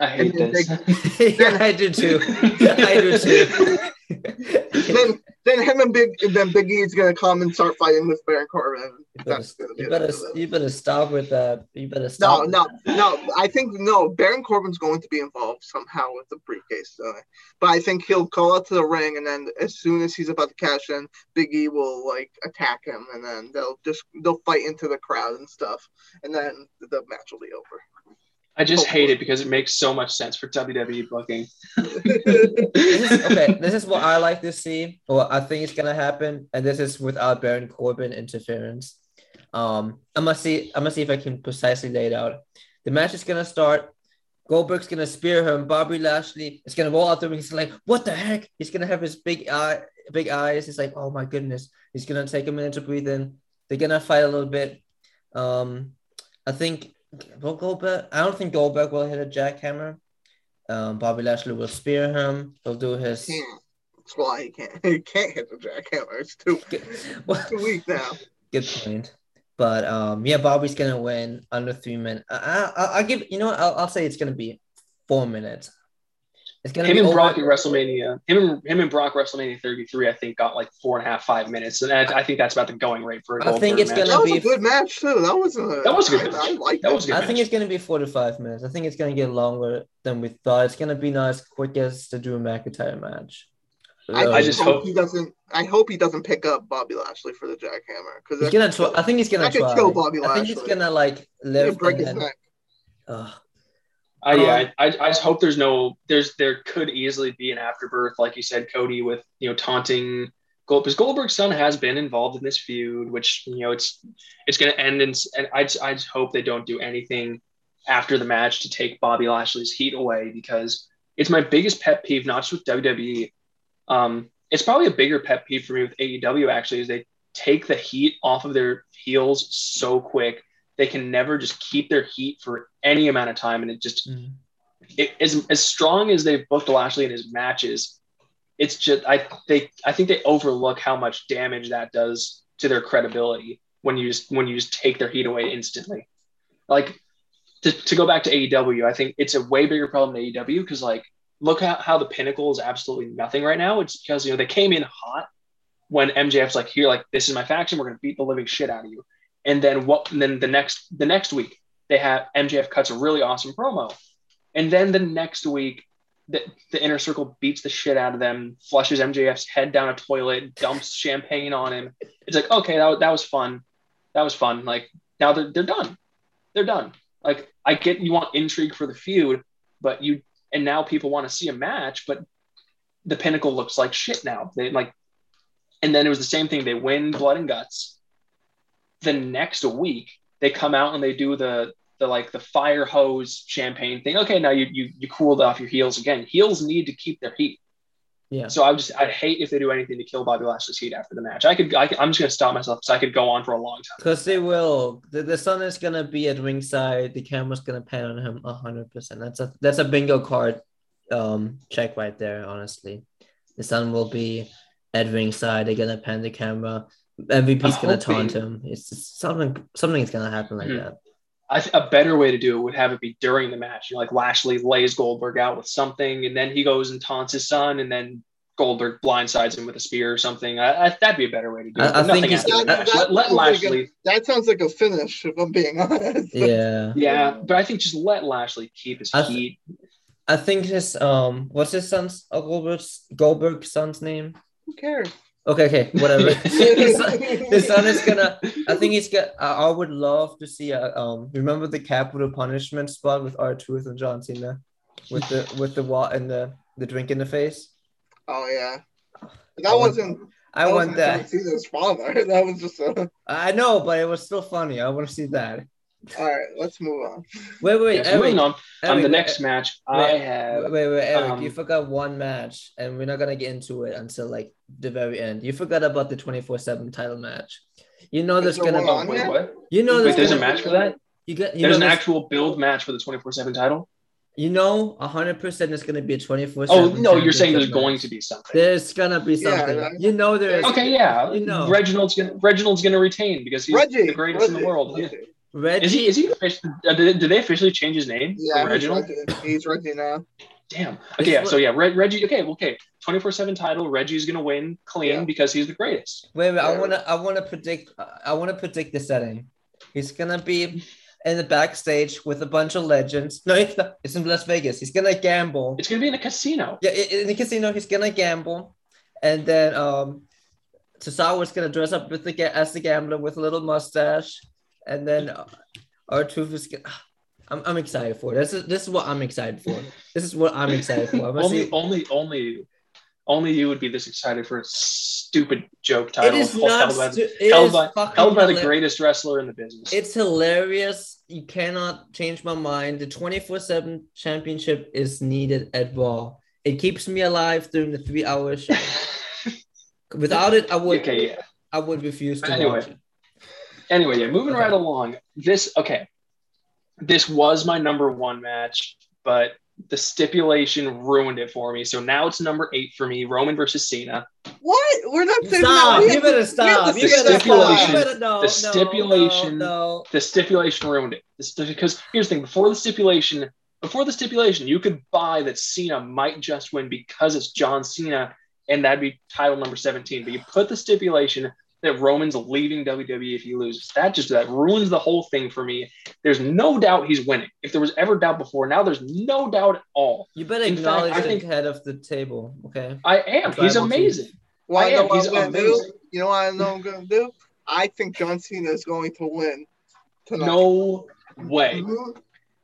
I hate And this. [laughs] yeah, I do too. [laughs] I do too. Then then him and Big then Big E's gonna come and start fighting with Baron Corbin. You better, you better, you better stop with that. You better stop. no, no. no. I think no. Baron Corbin's going to be involved somehow with the briefcase, though. But I think he'll call out to the ring, and then as soon as he's about to cash in, Big E will like attack him, and then they'll just they'll fight into the crowd and stuff, and then the match will be over. I just hate it because it makes so much sense for WWE booking. This is, okay, [laughs] this is what I like to see, or I think it's gonna happen, and this is without Baron Corbin interference. Um, I'm gonna see. I'm gonna see if I can precisely lay it out. The match is gonna start. Goldberg's gonna spear him. Bobby Lashley is gonna roll out the ring. He's like, "What the heck?" He's gonna have his big eye, big eyes. He's like, "Oh my goodness." He's gonna take a minute to breathe in. They're gonna fight a little bit. Um, I think will Goldberg. I don't think Goldberg will hit a jackhammer. Um, Bobby Lashley will spear him. He'll do his. Can't. That's why he can't. [laughs] He can't hit the jackhammer. It's too [laughs] Well, too weak now. good point. But um, yeah, Bobby's gonna win under three minutes. I, I, I'll give you know what, I'll, I'll say it's gonna be four minutes. It's gonna Him be and over- Brock at WrestleMania, him and him and Brock WrestleMania 33, I think got like four and a half, five minutes, and I, I think that's about the going rate for a I think it's gonna That was be- a good match too. That wasn't a. That was a good I, I like That was a good I match. think it's gonna be four to five minutes. I think it's gonna get longer than we thought. It's gonna be not as quick as the Drew McIntyre match. I, Um, I just hope hope- he doesn't. I hope he doesn't pick up Bobby Lashley for the jackhammer because he's gonna try. I think he's gonna That could try. kill Bobby I think he's gonna like He'll live break and his then. neck. Ugh. Uh, yeah, Um, I, I just hope there's no there's there could easily be an afterbirth, like you said, Cody, with you know taunting Gold because Goldberg's son has been involved in this feud, which you know it's it's going to end in and I just, I just hope they don't do anything after the match to take Bobby Lashley's heat away because it's my biggest pet peeve, not just with WWE. Um, it's probably a bigger pet peeve for me with AEW actually is they take the heat off of their heels so quick. They can never just keep their heat for any amount of time, and it just Mm. it, as as strong as they've booked Lashley in his matches, it's just I they I think they overlook how much damage that does to their credibility when you just when you just take their heat away instantly. Like to, to go back to AEW, I think it's a way bigger problem than AEW because like look at how the pinnacle is absolutely nothing right now. It's because you know they came in hot when MJF's like here, like this is my faction, we're gonna beat the living shit out of you. And then what and then the next the next week they have MJF cuts a really awesome promo. And then the next week, the, the inner circle beats the shit out of them, flushes MJF's head down a toilet, dumps champagne on him. It's like, okay, that, that was fun. That was fun. Like, now they're, they're done. They're done. Like, I get you want intrigue for the feud, but you, and now people want to see a match, but the pinnacle looks like shit now. They like, and then it was the same thing. They win blood and guts. The next week, they come out and they do the the like the fire hose champagne thing. Okay, now you you you cooled off your heels again. Heels need to keep their heat. Yeah. So I just I'd hate if they do anything to kill Bobby Lashley's heat after the match. I could I, am just gonna stop myself because I could go on for a long time. Because they will. The, the sun is gonna be at ringside. The camera's gonna pan on him hundred percent. That's a that's a bingo card um check right there, honestly. The sun will be at ringside, they're gonna pan the camera. MVP's I'm gonna taunt him. It's just something something's gonna happen like Mhm. that. I th- a better way to do it would have it be during the match. You know, like Lashley lays Goldberg out with something, and then he goes and taunts his son, and then Goldberg blindsides him with a spear or something. I, I, that'd be a better way to do it. I- I think nothing he's- after that- that Let, let sounds like a- Lashley. That sounds like a finish, if I'm being [laughs] honest. Yeah. Yeah, but I think just let Lashley keep his I th- heat. I think his um what's his son's uh, Goldberg's Goldberg's son's name? Who cares? Okay, okay, whatever. [laughs] [laughs] his, son, his son is gonna. I think he's gonna. I, I would love to see a um. Remember the capital punishment spot with R Truth and John Cena, with the with the wall and the the drink in the face. Oh yeah, [sighs] I that want- wasn't. I that want wasn't that. Cena's father. [laughs] That was just a. I know, but it was still funny. I want to see that. All right, let's move on. Wait, wait, Yeah, so Eric, moving on. Eric, on the wait, next match, I wait, have. Wait, wait, Eric, um, you forgot one match, and we're not gonna get into it until like the very end. You forgot about the twenty four seven title match. You know there's gonna be. Wait, what? You know Wait, there's, there's a gonna- match for that? You get. You There's know an there's- actual build match for the 24 7 title? You know, hundred percent is gonna be a twenty-four. Oh no, you're saying there's going to be something. There's gonna be something. that- you know there is. Okay, yeah. You know. Reginald's gonna Reginald's gonna retain because he's Reggie, the greatest in the world. Yeah. Reggie. Reggie, Is he? Is he? officially- uh, Did, did they officially change his name? Yeah, to he's Reginald. Reggie. He's Reggie now. Damn. Okay, yeah. So yeah, Reg, Reggie. Okay, okay. Twenty four seven title. Reggie's gonna win clean Yeah. because he's the greatest. Wait, wait. I wanna, I wanna predict. I wanna predict the setting. He's gonna be in the backstage with a bunch of legends. No, it's not. It's in Las Vegas. He's gonna gamble. It's gonna be in a casino. Yeah, in the casino, he's gonna gamble, and then um, Tozawa's gonna dress up with the as the gambler with a little mustache, and then uh, R Truth is. [sighs] I'm, I'm excited for this. Is this is what I'm excited for. This is what I'm excited for. I'm Only, see- only, only, only you would be this excited for a stupid joke it title is held not. by, stu- it held is by, held by the greatest wrestler in the business. It's hilarious. You cannot change my mind. The 24 7 championship is needed at Raw. It keeps me alive during the three hour show. [laughs] Without it, I would okay, yeah. I would refuse to Anyway. watch it. Anyway, yeah, moving Okay. right along. This okay. This was my number one match, but the stipulation ruined it for me. So now it's number eight for me. Roman versus Cena. What? We're not saying Stop! that. We You better to- stop! we You have better stipulation- stop! You better no! the stipulation- No, no. The stipulation ruined it. This, because here's the thing: before the stipulation, before the stipulation, you could buy that Cena might just win because it's John Cena, and that'd be title number 17. But you put the stipulation that Roman's leaving WWE if he loses. That just that ruins the whole thing for me. There's no doubt he's winning. If there was ever doubt before, now there's no doubt at all. You better In fact, acknowledge I think- head of the table, okay? I am. He's amazing. Wanna I am. He's I'm gonna amazing. do? You know what I know I'm gonna do? I think John Cena is going to win tonight. No way.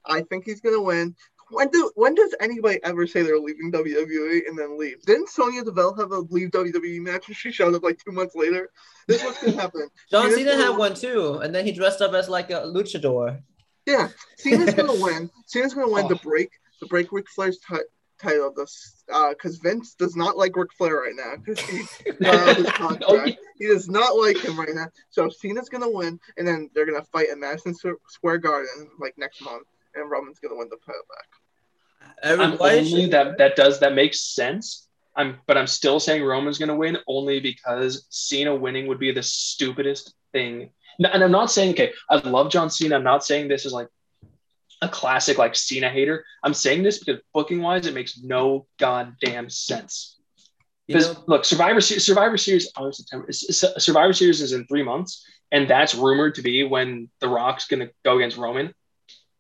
I think he's gonna win. When do when does anybody ever say they're leaving WWE and then leave? Didn't Sonya Deville have a leave WWE match and she showed up like two months later? This was gonna happen. [laughs] John Cena's Cena had one too, and then he dressed up as like a luchador. Yeah, Cena's gonna [laughs] win. Cena's gonna win Oh. the break the break Ric Flair's ti- title this because Vince does not like Ric Flair right now because he uh, his [laughs] contract. Yeah. He does not like him right now. So Cena's gonna win, and then they're gonna fight at Madison Square- Square Garden like next month, and Roman's gonna win the title back. I'm only that that does that makes sense. I'm but I'm still saying Roman's gonna win only because Cena winning would be the stupidest thing. And I'm not saying okay, I love John Cena. I'm not saying this is like a classic like Cena hater. I'm saying this because booking wise, it makes no goddamn sense. Because look, Survivor Series, Survivor Series, oh, September. Survivor Series is in three months, and that's rumored to be when The Rock's going to go against Roman.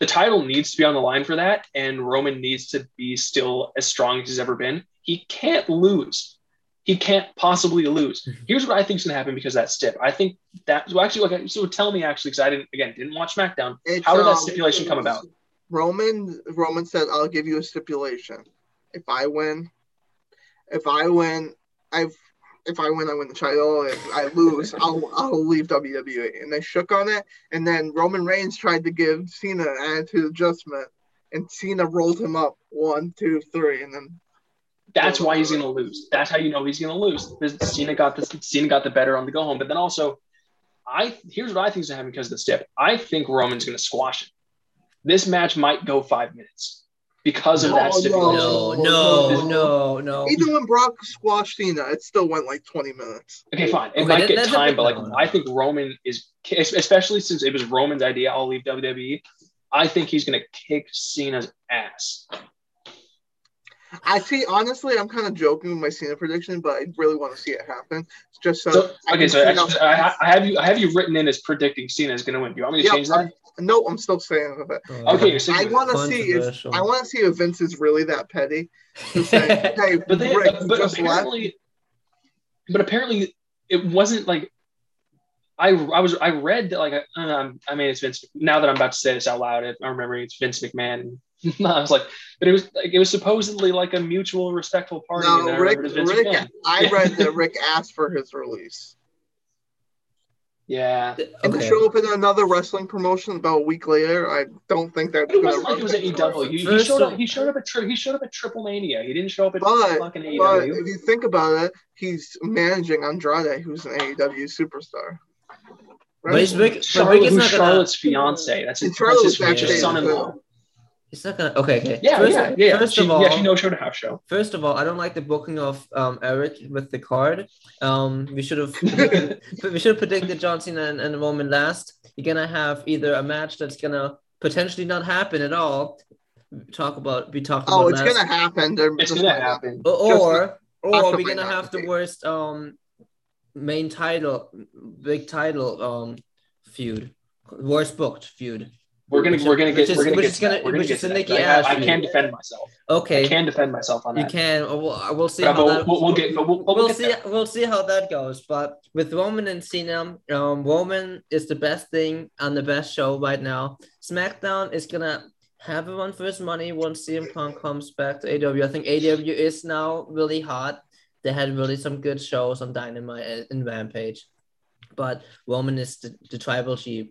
The title needs to be on the line for that, and Roman needs to be still as strong as he's ever been. He can't lose. He can't possibly lose. Here's what I think is going to happen because of that stip. I think that. So actually, okay, so tell me actually, because I didn't again didn't watch SmackDown. It's, How did that um, stipulation come about? Roman Roman said, "I'll give you a stipulation. If I win, if I win, I've if I win, I win the title. If I lose, I'll I'll leave WWE." And they shook on it. And then Roman Reigns tried to give Cena an attitude adjustment, and Cena rolled him up one, two, three, and then That's why he's gonna lose. That's how you know he's gonna lose. Because Cena got the Cena got the better on the go home. But then also, I here's what I think is gonna happen because of the stip. I think Roman's gonna squash it. This match might go five minutes because of No, that no, stipulation. no, no, no, no, no. even when Brock squashed Cena, it still went like twenty minutes. Okay, fine. It Okay, might that- get time, but like no, no. I think Roman is, especially since it was Roman's idea. I'll leave WWE. I think he's gonna kick Cena's ass. I see. Honestly, I'm kind of joking with my Cena prediction, but I really want to see it happen. It's just so. So I okay, can so actually, I, I have you I have you written in as predicting Cena is gonna win. Do you want me to Yeah, change that? No, I'm still saying with it. Oh, Okay, you're saying- I want to see if I want to see if Vince is really that petty say, [laughs] "Hey, but they, Ric, but, but just left." apparently, but apparently, it wasn't like I I was I read that like I, um, I mean it's Vince. Now that I'm about to say this out loud, I'm remembering it's Vince McMahon. [laughs] I was like, but it was like it was supposedly like a mutual, respectful party. No, Rick. remembered it Rick I read that [laughs] Ric asked for his release Yeah, and to Okay. show up in another wrestling promotion about a week later. I don't think that's but it wasn't like it was run AEW. He, he showed up. He showed up at tri- he showed up at Triple Mania. He didn't show up at But- fucking E But AEW. if you think about it, he's managing Andrade, who's an AEW superstar. But he's Right? Ric, but Charlotte, Ric is who's gonna, Charlotte's fiance. That's his, And Charlotte's that's his future son-in-law. Too. It's not gonna. Okay, okay. Yeah, first, yeah, yeah. First she, of all, yeah, she no show to half show. First of all, I don't like the booking of um Eric with the card. Um, we should have [laughs] we should have predicted John Cena and, and Roman last. You're gonna have either a match that's gonna potentially not happen at all. Talk about we talked about. Oh, it's last, gonna happen. They're It's gonna not- happen. or or, or we're gonna have the worst um main title, big title um feud, worst booked feud. We're gonna Which- we're gonna get is- we're gonna which get gonna- we're gonna which get a that. Nikki I, I can defend myself. Okay, I can defend myself on that. you can. We'll, we'll see But how we'll, that. we'll, we'll get we'll, we'll, we'll get see. there. We'll see how that goes. But with Roman and Cena, um, Roman is the best thing on the best show right now. SmackDown is gonna have a run for his money once CM Punk comes back to AEW. I think AEW is now really hot. They had really some good shows on Dynamite and Rampage, but Roman is the, the tribal chief.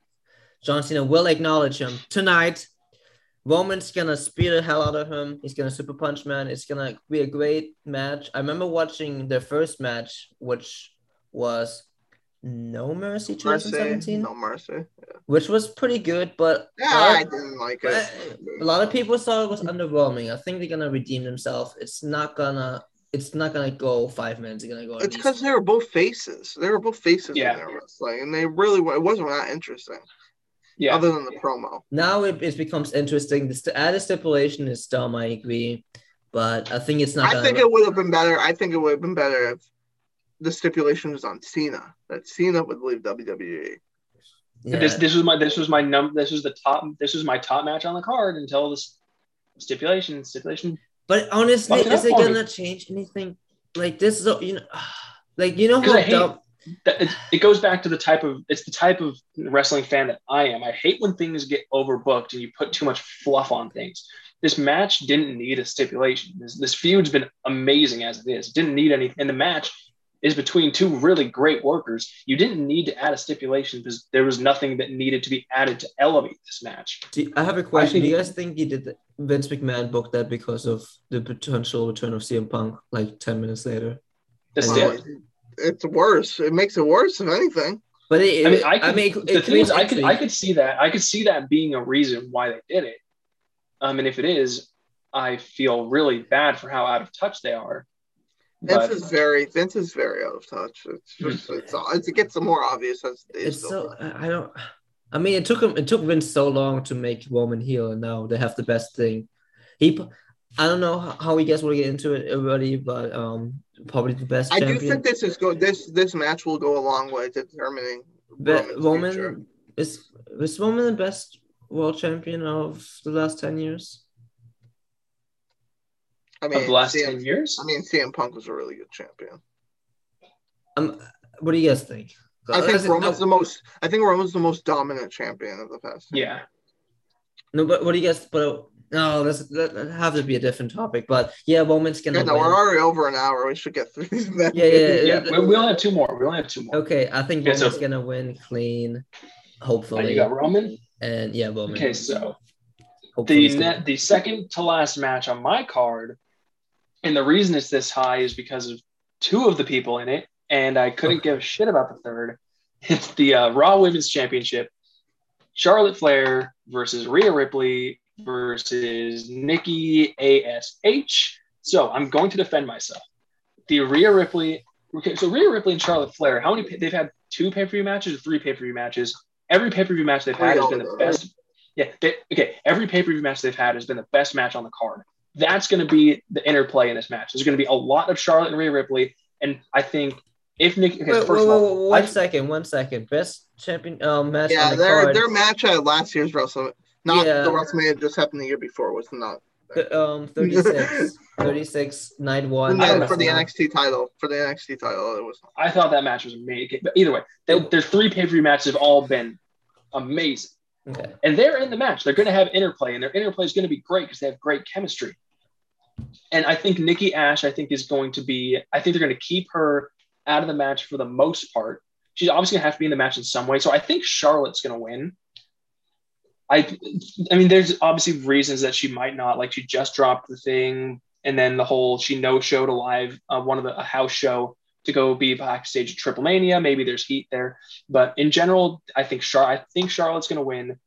John Cena will acknowledge him tonight. Roman's gonna spear the hell out of him. He's gonna super punch man. It's gonna be a great match. I remember watching their first match, which was No Mercy Mercy, 2017, no mercy. Yeah. which was pretty good, but Yeah, I didn't like it. a lot of people thought it was underwhelming. I think they're gonna redeem themselves. It's not gonna. It's not gonna go five minutes. It's gonna go. It's because they were both faces. They were both faces Yeah. in their wrestling, and they really it wasn't that interesting. Yeah. Other than the promo. now it, it becomes interesting. The st- uh, added stipulation is dumb. I agree, but I think it's not. I think it would have been better. I think it would have been better if the stipulation was on Cena that Cena would leave WWE. yeah. This this was my this was my num this was the top this was my top match on the card until this stipulation stipulation. But honestly, Fuck it is it for gonna change anything? Like this is a- you know, [sighs] like you know how I hate- dumb. That it, it goes back to the type of it's the type of wrestling fan that I am. I hate when things get overbooked and you put too much fluff on things. This match didn't need a stipulation. This, this feud's been amazing as it is. It didn't need any, and the match is between two really great workers. You didn't need to add a stipulation because there was nothing that needed to be added to elevate this match. Do I have a question? think- Do you guys think he did Vince McMahon booked that because of the potential return of CM Punk like ten minutes later? This And did. Well, it's worse. It makes it worse if anything. But it, I mean, I, could, I mean, it, the it thing is, I could, I could see that. I could see that being a reason why they did it. Um, and if it is, I feel really bad for how out of touch they are. Vince But is very Vince is very out of touch. It's just it's, it's it gets more obvious as days It's go so I I don't. I mean, it took him. It took Vince so long to make Roman heel, and now they have the best thing. He, p- I don't know how, how you guys want to get into it already, but um, probably the best I do think this is go this this match will go a long way to determining Be- Roman's future. Roman is is Roman the best world champion of the last ten years? I mean of the last CM, ten years, I mean CM Punk was a really good champion. Um, what do you guys think? I think Is it- Roman's the most I think Roman's the most dominant champion of the past. yeah. no, but what do you guys? But no, that's that that have to be a different topic. But yeah, Roman's gonna Yeah, no, win. we're already over an hour. We should get through these. Yeah, yeah, Yeah, yeah. we, we only have two more. We only have two more. Okay, I think Okay, so- Roman's gonna win clean, hopefully. you got Roman. and yeah, Roman. Okay, so hopefully the net, the second to last match on my card, and the reason it's this high is because of two of the people in it, and I couldn't give a shit about the third. [laughs] It's the uh, Raw Women's Championship: Charlotte Flair versus Rhea Ripley versus Nikki Ash. So I'm going to defend myself. The Rhea Ripley. Okay, so Rhea Ripley and Charlotte Flair. How many? They've had two pay per view matches or three pay per view matches. Every pay per view match they've had has been the best. Yeah. They, okay. Every pay per view match they've had has been the best match on the card. That's going to be the interplay in this match. There's going to be a lot of Charlotte and Rhea Ripley, and I think if Nikki. Okay, Wait, first wait, of wait, all, wait, one I- second, one second. Best champion um match Yeah, on the their card. their match at last year's WrestleMania, not Yeah. the WrestleMania that just happened the year before, was not. Th- um [laughs] 36, 36, night one. And for the NXT title, for the NXT title, it was. I thought that match was amazing. But either way, they, their three pay per view matches have all been amazing. Okay. and they're in the match. They're going to have interplay, and their interplay is going to be great because they have great chemistry. And I think Nikki Ash, I think, is going to be. I think they're going to keep her out of the match for the most part. She's obviously going to have to be in the match in some way. So I think Charlotte's going to win. I, I mean, there's obviously reasons that she might not. Like she just dropped the thing, and then the whole she no showed a live uh, one of the a house show to go be backstage at Triple Mania. Maybe there's heat there, but in general, I think Char- I think Charlotte's going to win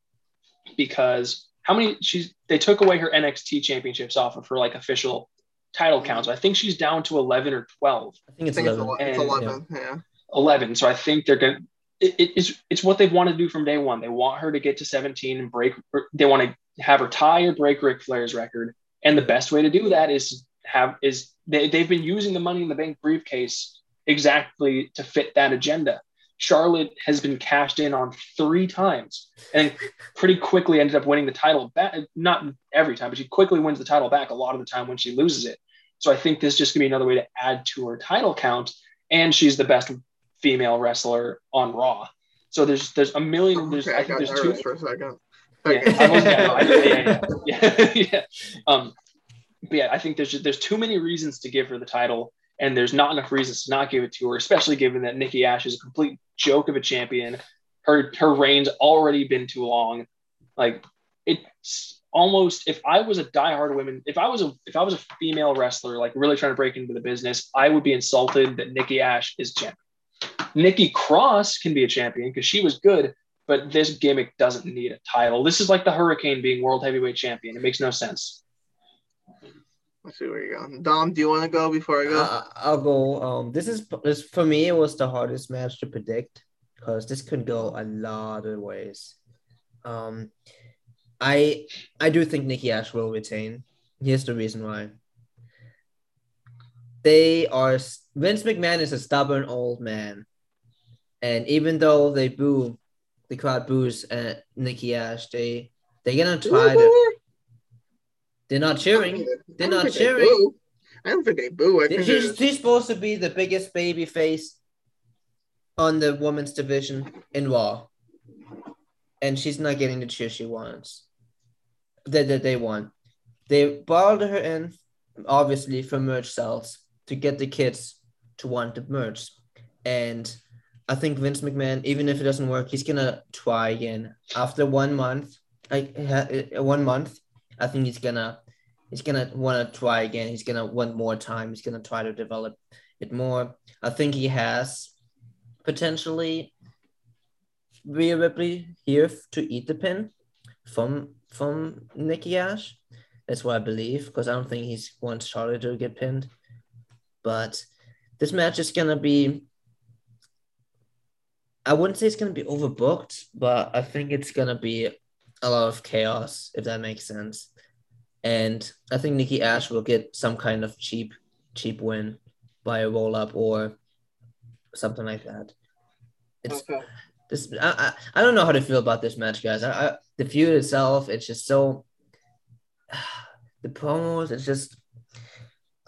because how many she's they took away her NXT championships off of her like official title counts. I think she's down to 11 or 12. I think it's I think it's, 11. ele- it's And- 11. Yeah. 11. So I think they're going to, it, it's, it's what they've wanted to do from day one. They want her to get to 17 and break, they want to have her tie or break Ric Flair's record. And the best way to do that is have, is they, they've been using the money in the bank briefcase exactly to fit that agenda. Charlotte has been cashed in on three times and pretty quickly ended up winning the title back. Not every time, but she quickly wins the title back a lot of the time when she loses it. So I think this is just gonna be another way to add to her title count. And she's the best female wrestler on Raw. So there's there's a million. There's Okay, I think there's two. for a second. Yeah, was, yeah, I- [laughs] yeah, yeah, yeah, [laughs] yeah. Um, but yeah, I think there's just, there's too many reasons to give her the title, and there's not enough reasons to not give it to her, especially given that Nikki Ash is a complete joke of a champion. Her her reign's already been too long. Like it's almost if I was a diehard women, if I was a if I was a female wrestler, like really trying to break into the business, I would be insulted that Nikki Ash is champion. Nikki Cross can be a champion because she was good, but this gimmick doesn't need a title. This is like the Hurricane being world heavyweight champion. It makes no sense. Let's see where you're going. Dom, do you want to go before I go? Uh, I'll go. Um, this is this for me. It was the hardest match to predict because this could go a lot of ways. Um, I I do think Nikki Ash will retain. Here's the reason why. They are Vince McMahon is a stubborn old man, and even though they boo, the crowd boos at Nikki Ash, they they're gonna try to. They're not cheering. They're not cheering. I don't think they boo. I she's, she's supposed to be the biggest baby face on the women's division in Raw. And she's not getting the cheer she wants. That, that they want. They brought her in, obviously, for merch sales to get the kids to want the merch. And I think Vince McMahon, even if it doesn't work, he's gonna try again. After one month, like uh, one month, I think he's gonna he's gonna want to try again. He's gonna want more time. He's gonna try to develop it more. I think he has potentially Rhea Ripley here to eat the pin from from Nikki Ash. That's what I believe because I don't think he's wants Charlotte to get pinned. But this match is gonna be. I wouldn't say it's gonna be overbooked, but I think it's gonna be a lot of chaos if that makes sense. And I think Nikki Ash will get some kind of cheap, cheap win by a roll up or something like that. It's Okay. this. I, I, I don't know how to feel about this match, guys. I, I the feud itself, it's just so. [sighs] The promos, it's just.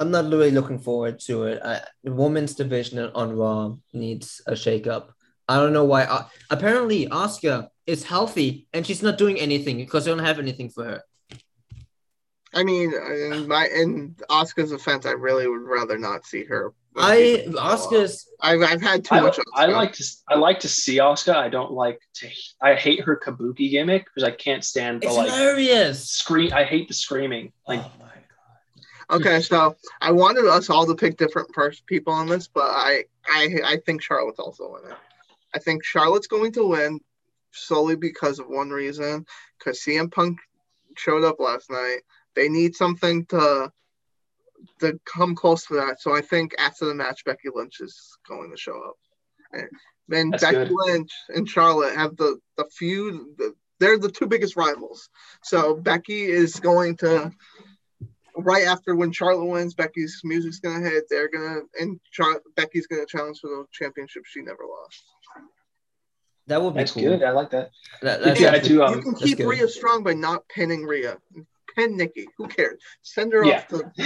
I'm not really looking forward to it. I, the women's division on Raw needs a shakeup. I don't know why. Uh, apparently, Asuka is healthy and she's not doing anything because they don't have anything for her. I mean, in my in Asuka's offense, I really would rather not see her. I Asuka's I've, I've had too I, much. I like to I like to see Asuka. I don't like to. I hate her kabuki gimmick because I can't stand the it's like hilarious. scream. I hate the screaming. Like oh my god. Okay, so I wanted us all to pick different pers- people on this, but I, I I think Charlotte's also in it. I think Charlotte's going to win solely because of one reason, because CM Punk showed up last night. They need something to to come close to that. So I think after the match, Becky Lynch is going to show up. And then That's Becky good. Lynch and Charlotte have the the feud. The, they're the two biggest rivals. So Becky is going to right after when Charlotte wins, Becky's music's gonna hit. They're gonna and Char- Becky's gonna challenge for the championship she never lost. That would be that's cool. good. I like that. That, that's Yeah, I actually- do. you Um, can keep good. Rhea strong by not pinning Rhea. Pin Nikki. Who cares? Send her Yeah. off to They-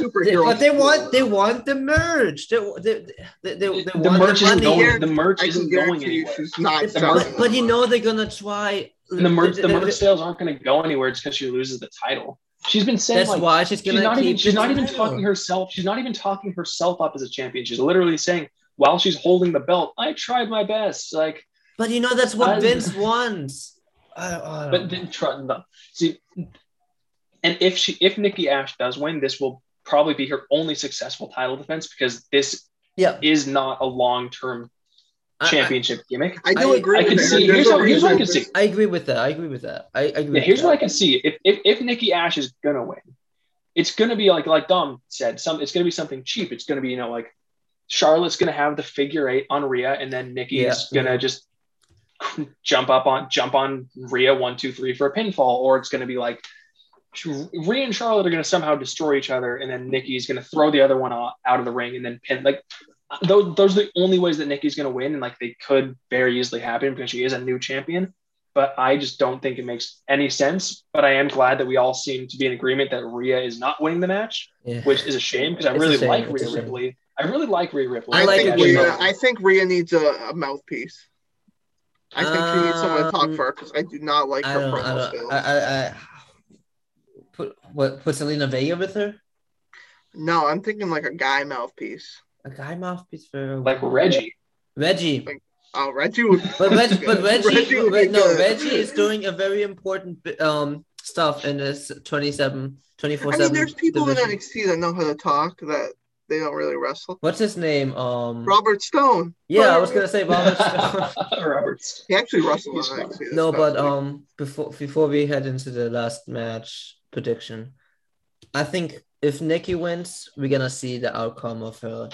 superhero. but they want they want the merge. They they they, they, they the want merch the isn't money. going. The merch isn't going guarantee anywhere. she's not. The selling But, but you know they're gonna try. And the merch, the they- merch sales aren't going to go anywhere It's because she loses the title. She's been saying That's like why she's she's gonna not keep. even she's not even title. talking herself. She's not even talking herself up as a champion. She's literally saying while she's holding the belt, I tried my best. Like, But you know that's what I- Vince wants. I, I but don't then try no. See, and if she if Nikki Ash does win, this will probably be her only successful title defense because this yeah. is not a long term I- I- championship gimmick. I do I- agree. I can see- here's a what- here's what I can see. I agree with that. I agree with that. I, I agree. Yeah, here's that. what I can see. If if, if Nikki Ash is gonna win, it's gonna be like like Dom said, some it's gonna be something cheap. It's gonna be, you know, like Charlotte's gonna have the figure eight on Rhea, and then Nikki Yeah. is gonna just jump up on jump on Rhea one, two, three for a pinfall, or it's gonna be like Rhea and Charlotte are gonna somehow destroy each other, and then Nikki's gonna throw the other one out, out of the ring and then pin like those, those are the only ways that Nikki's going to win, and like they could very easily happen because she is a new champion. But I just don't think it makes any sense. But I am glad that we all seem to be in agreement that Rhea is not winning the match, Yeah. which is a shame because I It's really like it's Rhea. Ripley. I really like Rhea Ripley. I, like think it Rhea. I think Rhea needs a, a mouthpiece. I think she needs someone to talk Um, for her because I do not like I her don't. I promo don't. skills. I, I, I put what? Put Zelina Vega with her. no, I'm thinking like a guy mouthpiece. A guy mouthpiece for like Reggie. Reggie. Oh, [laughs] [laughs] Reggie would. But Reggie, but Reggie, would be no, good. Reggie is doing a very important um stuff in this 27, 24 I mean, there's people in. NXT that know how to talk that they don't really wrestle. What's his name? Um. Robert Stone. yeah, I was gonna say Robert. Stone. [laughs] Roberts. He actually wrestled He's. NXT. no, but week. um, before before we head into the last match prediction, I think if Nikki wins, we're gonna see the outcome of her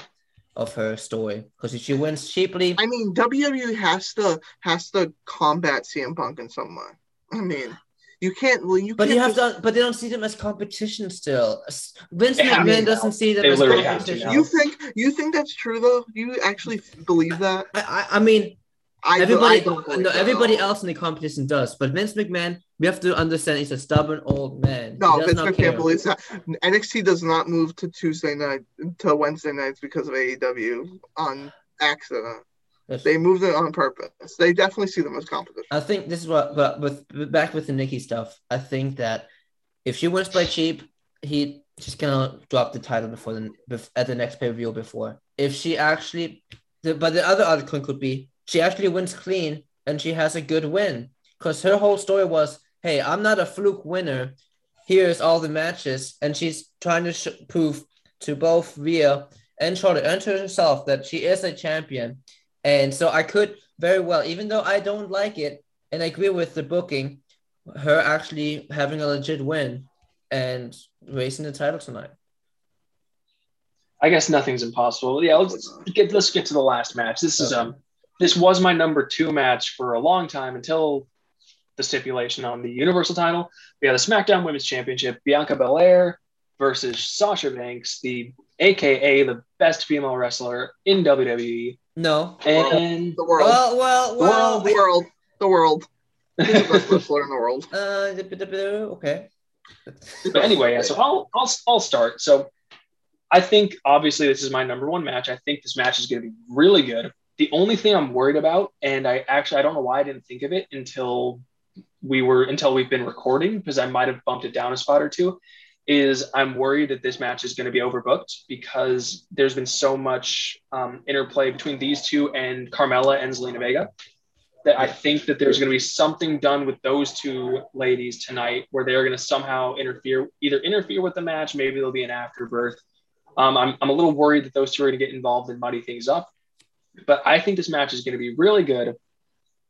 of her story. Because if she wins cheaply, I mean, WWE has to has to combat CM Punk in some way. I mean, you can't. well, You but can't you have just- to, but they don't see them as competition still. Vince They have McMahon to doesn't see them as literally have to competition. You think you think that's true though? You actually believe that? I, I, I mean, I do- everybody, I don't no, that everybody else in the competition does, but Vince McMahon, we have to understand he's a stubborn old man. No, Vince McMahon care. believes that. NXT does not move to Tuesday night to Wednesday nights because of AEW on accident. They moved it on purpose. They definitely see them as competition. I think this is what, but with with- back with the Nikki stuff, I think that if she wins by cheap, he she's gonna drop the title before the at the next pay per view before. If she actually, the, but the other outcome could be she actually wins clean and she has a good win because her whole story was, hey, I'm not a fluke winner. Here's all the matches, and she's trying to sh- prove to both Rhea and Charlotte and to herself that she is a champion. And so I could very well, even though I don't like it, and I agree with the booking, her actually having a legit win and raising the title tonight. I guess nothing's impossible. Yeah, let's get let's get to the last match. This is um this was my number two match for a long time until the stipulation on the Universal title. We had the SmackDown Women's Championship, Bianca Belair versus Sasha Banks, the AKA the best female wrestler in WWE. No. And The world. Well, well, well. the world. The world. He's [laughs] the best in the world. Uh, okay. but anyway, yeah. So I'll I'll I'll start. So I think obviously this is my number one match. I think this match is going to be really good. The only thing I'm worried about, and I actually I don't know why I didn't think of it until we were until we've been recording because I might have bumped it down a spot or two. Is I'm worried that this match is going to be overbooked because there's been so much um, interplay between these two and Carmella and Zelina Vega that I think that there's going to be something done with those two ladies tonight where they're going to somehow interfere, either interfere with the match, maybe there'll be an afterbirth. Um, I'm, I'm a little worried that those two are going to get involved and muddy things up, but I think this match is going to be really good.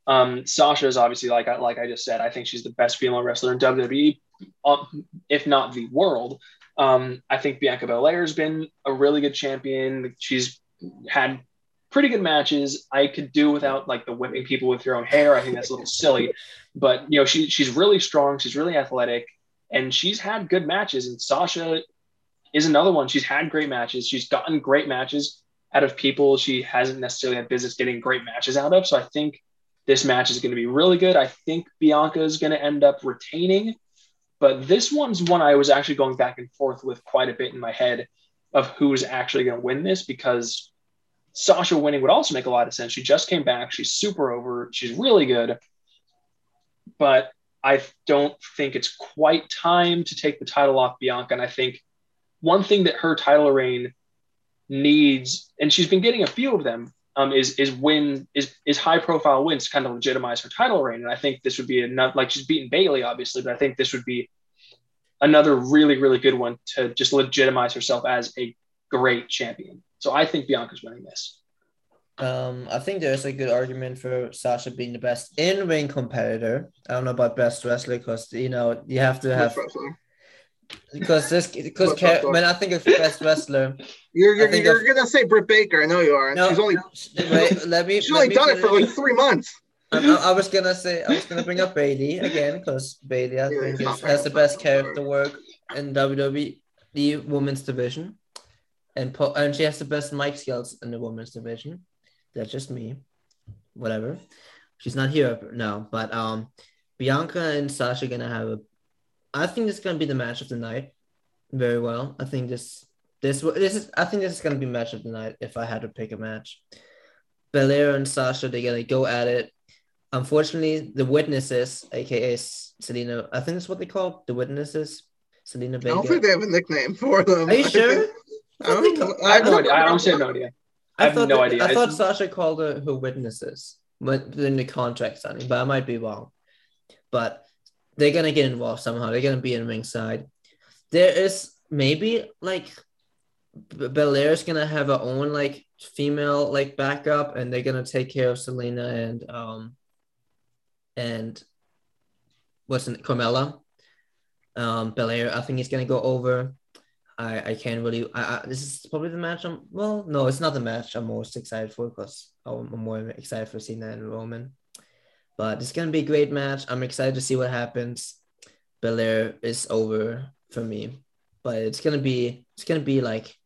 Um, Sasha is obviously like like I just said, I think she's the best female wrestler in WWE, um, if not the world. Um, I think Bianca Belair has been a really good champion. She's had pretty good matches. I could do without like the whipping people with your own hair. I think that's a little [laughs] silly, but you know she she's really strong. She's really athletic, and she's had good matches. And Sasha is another one. She's had great matches. She's gotten great matches out of people she hasn't necessarily had business getting great matches out of. So I think this match is going to be really good. I think Bianca is going to end up retaining, but this one's one I was actually going back and forth with quite a bit in my head of who's actually going to win this because Sasha winning would also make a lot of sense. She just came back. She's super over. She's really good. But I don't think it's quite time to take the title off Bianca. And I think one thing that her title reign needs, and she's been getting a few of them, um, is is win is is high profile wins to kind of legitimize her title reign. And I think this would be enough. Like she's beaten Bayley, obviously, but I think this would be another really really good one to just legitimize herself as a great champion. So I think Bianca's winning this. Um, I think there's a good argument for Sasha being the best in ring competitor. I don't know about best wrestler because you know you have to have because this because when I think of the best wrestler, you're you're, you're of, gonna say Britt Baker. I know you are. No, she's only wait, let me. She's let only me done it for like three months. I, I, was gonna say I was gonna bring up Bayley again because Bayley I think is, has the best character work in WWE the women's division, and po- and she has the best mic skills in the women's division. That's just me. Whatever. She's not here now, but um, Bianca and Sasha gonna have a. I think this is gonna be the match of the night. Very well. I think this this this is I think this is gonna be match of the night if I had to pick a match. Belair and Sasha, they're gonna go at it. Unfortunately, the witnesses, aka Zelina, I think that's what they call the witnesses. Zelina Vega. I don't think they have a nickname for them. Are you sure? I, don't, I have no idea. I honestly have no idea. I, I have no idea. I thought Sasha called her, her witnesses but in the contract signing, but I might be wrong. But they're gonna get involved somehow. They're gonna be in ringside. There is maybe like Belair is gonna have her own like female like backup, and they're gonna take care of Zelina and um and what's in Carmella. Um, Belair, I think he's gonna go over. I, I can't really. I, I, this is probably the match. I'm well, no, it's not the match I'm most excited for because I'm more excited for Cena and Roman. But it's gonna be a great match. I'm excited to see what happens. Belair is over for me, but it's gonna be it's gonna be like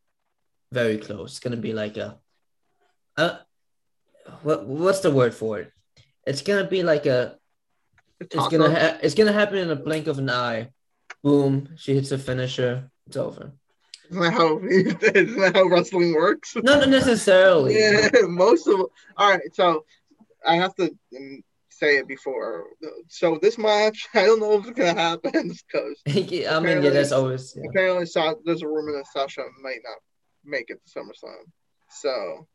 very close. It's gonna be like a, a what what's the word for it? It's gonna be like a. It's gonna ha- it's gonna happen in a blink of an eye. Boom! She hits a finisher it's over. Isn't that how [laughs] isn't that how wrestling works? Not necessarily. yeah, [laughs] most of all right. So I have to say it before. So this match, [laughs] I don't know if it's gonna happen [laughs] because [laughs] I mean, yeah, that's always yeah. apparently saw there's a rumor that Sasha might not make it to SummerSlam. So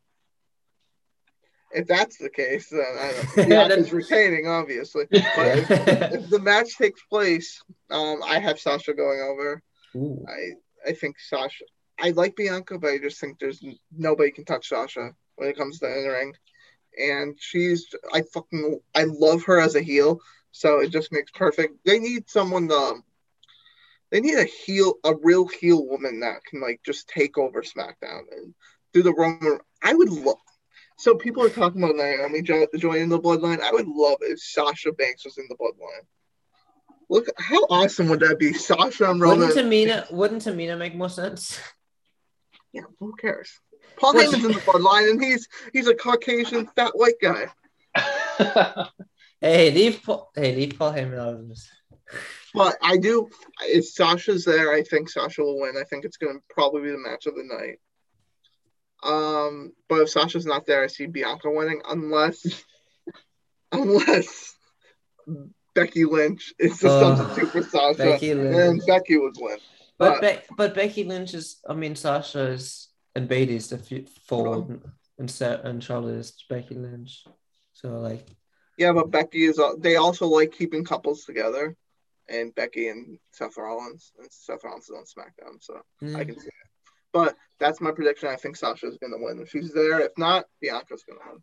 if that's the case, then I don't retaining, obviously. But if, if, the match takes place, um, I have Sasha going over. Ooh. I I think Sasha. I like Bianca, but I just think there's nobody can touch Sasha when it comes to the ring. And she's I fucking I love her as a heel, so it just makes perfect. They need someone to. They need a heel, a real heel woman that can like just take over SmackDown and do the Roman. I would love. So people are talking about Naomi joining the Bloodline. I would love if Sasha Banks was in the Bloodline. Look, how awesome would that be? Sasha and Roman. Wouldn't Tamina, wouldn't Tamina make more sense? Yeah, who cares? Paul Heyman's in the bloodline, and he's he's a Caucasian fat white guy. [laughs] hey, leave Paul. Hey, leave Paul Heyman out of this. But I do. If Sasha's there, I think Sasha will win. I think it's going to probably be the match of the night. Um, but if Sasha's not there, I see Bianca winning, unless [laughs] unless Becky Lynch is the uh, substitute for Sasha, Becky Lynch. and Becky would win. But but, Be- but Becky Lynch is, I mean, Sasha is and Bayley's the f- forward, and Set and Charlotte is Becky Lynch. So like, yeah, but Becky is. They also like keeping couples together, and Becky and Seth Rollins, and Seth Rollins is on SmackDown, so mm. I can see it. But that's my prediction. I think Sasha's going to win. If she's there, if not, Bianca's going to win.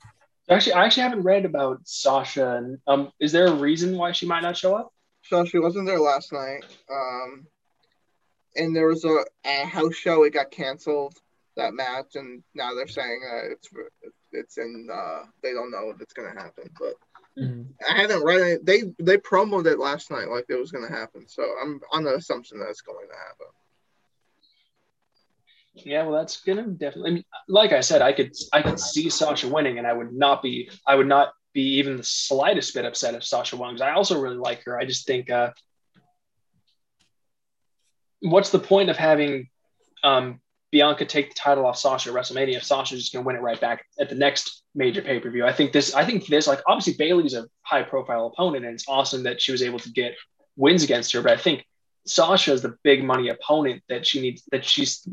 Actually, I actually haven't read about Sasha. And, um, is there a reason why she might not show up? So she wasn't there last night. Um, and there was a, a house show. It got canceled that match, and now they're saying uh, it's it's in. Uh, they don't know if it's gonna happen, but mm-hmm. I haven't read it. They they promoted it last night like it was gonna happen, so I'm on the assumption that it's going to happen. Yeah, well, that's gonna definitely. I mean, like I said, I could I could see Sasha winning, and I would not be I would not be even the slightest bit upset if Sasha won because I also really like her. I just think, uh, what's the point of having um, Bianca take the title off Sasha at WrestleMania if Sasha's just gonna win it right back at the next major pay per view? I think this. I think this. Like, obviously, Bayley's a high profile opponent, and it's awesome that she was able to get wins against her. But I think Sasha is the big money opponent that she needs that she's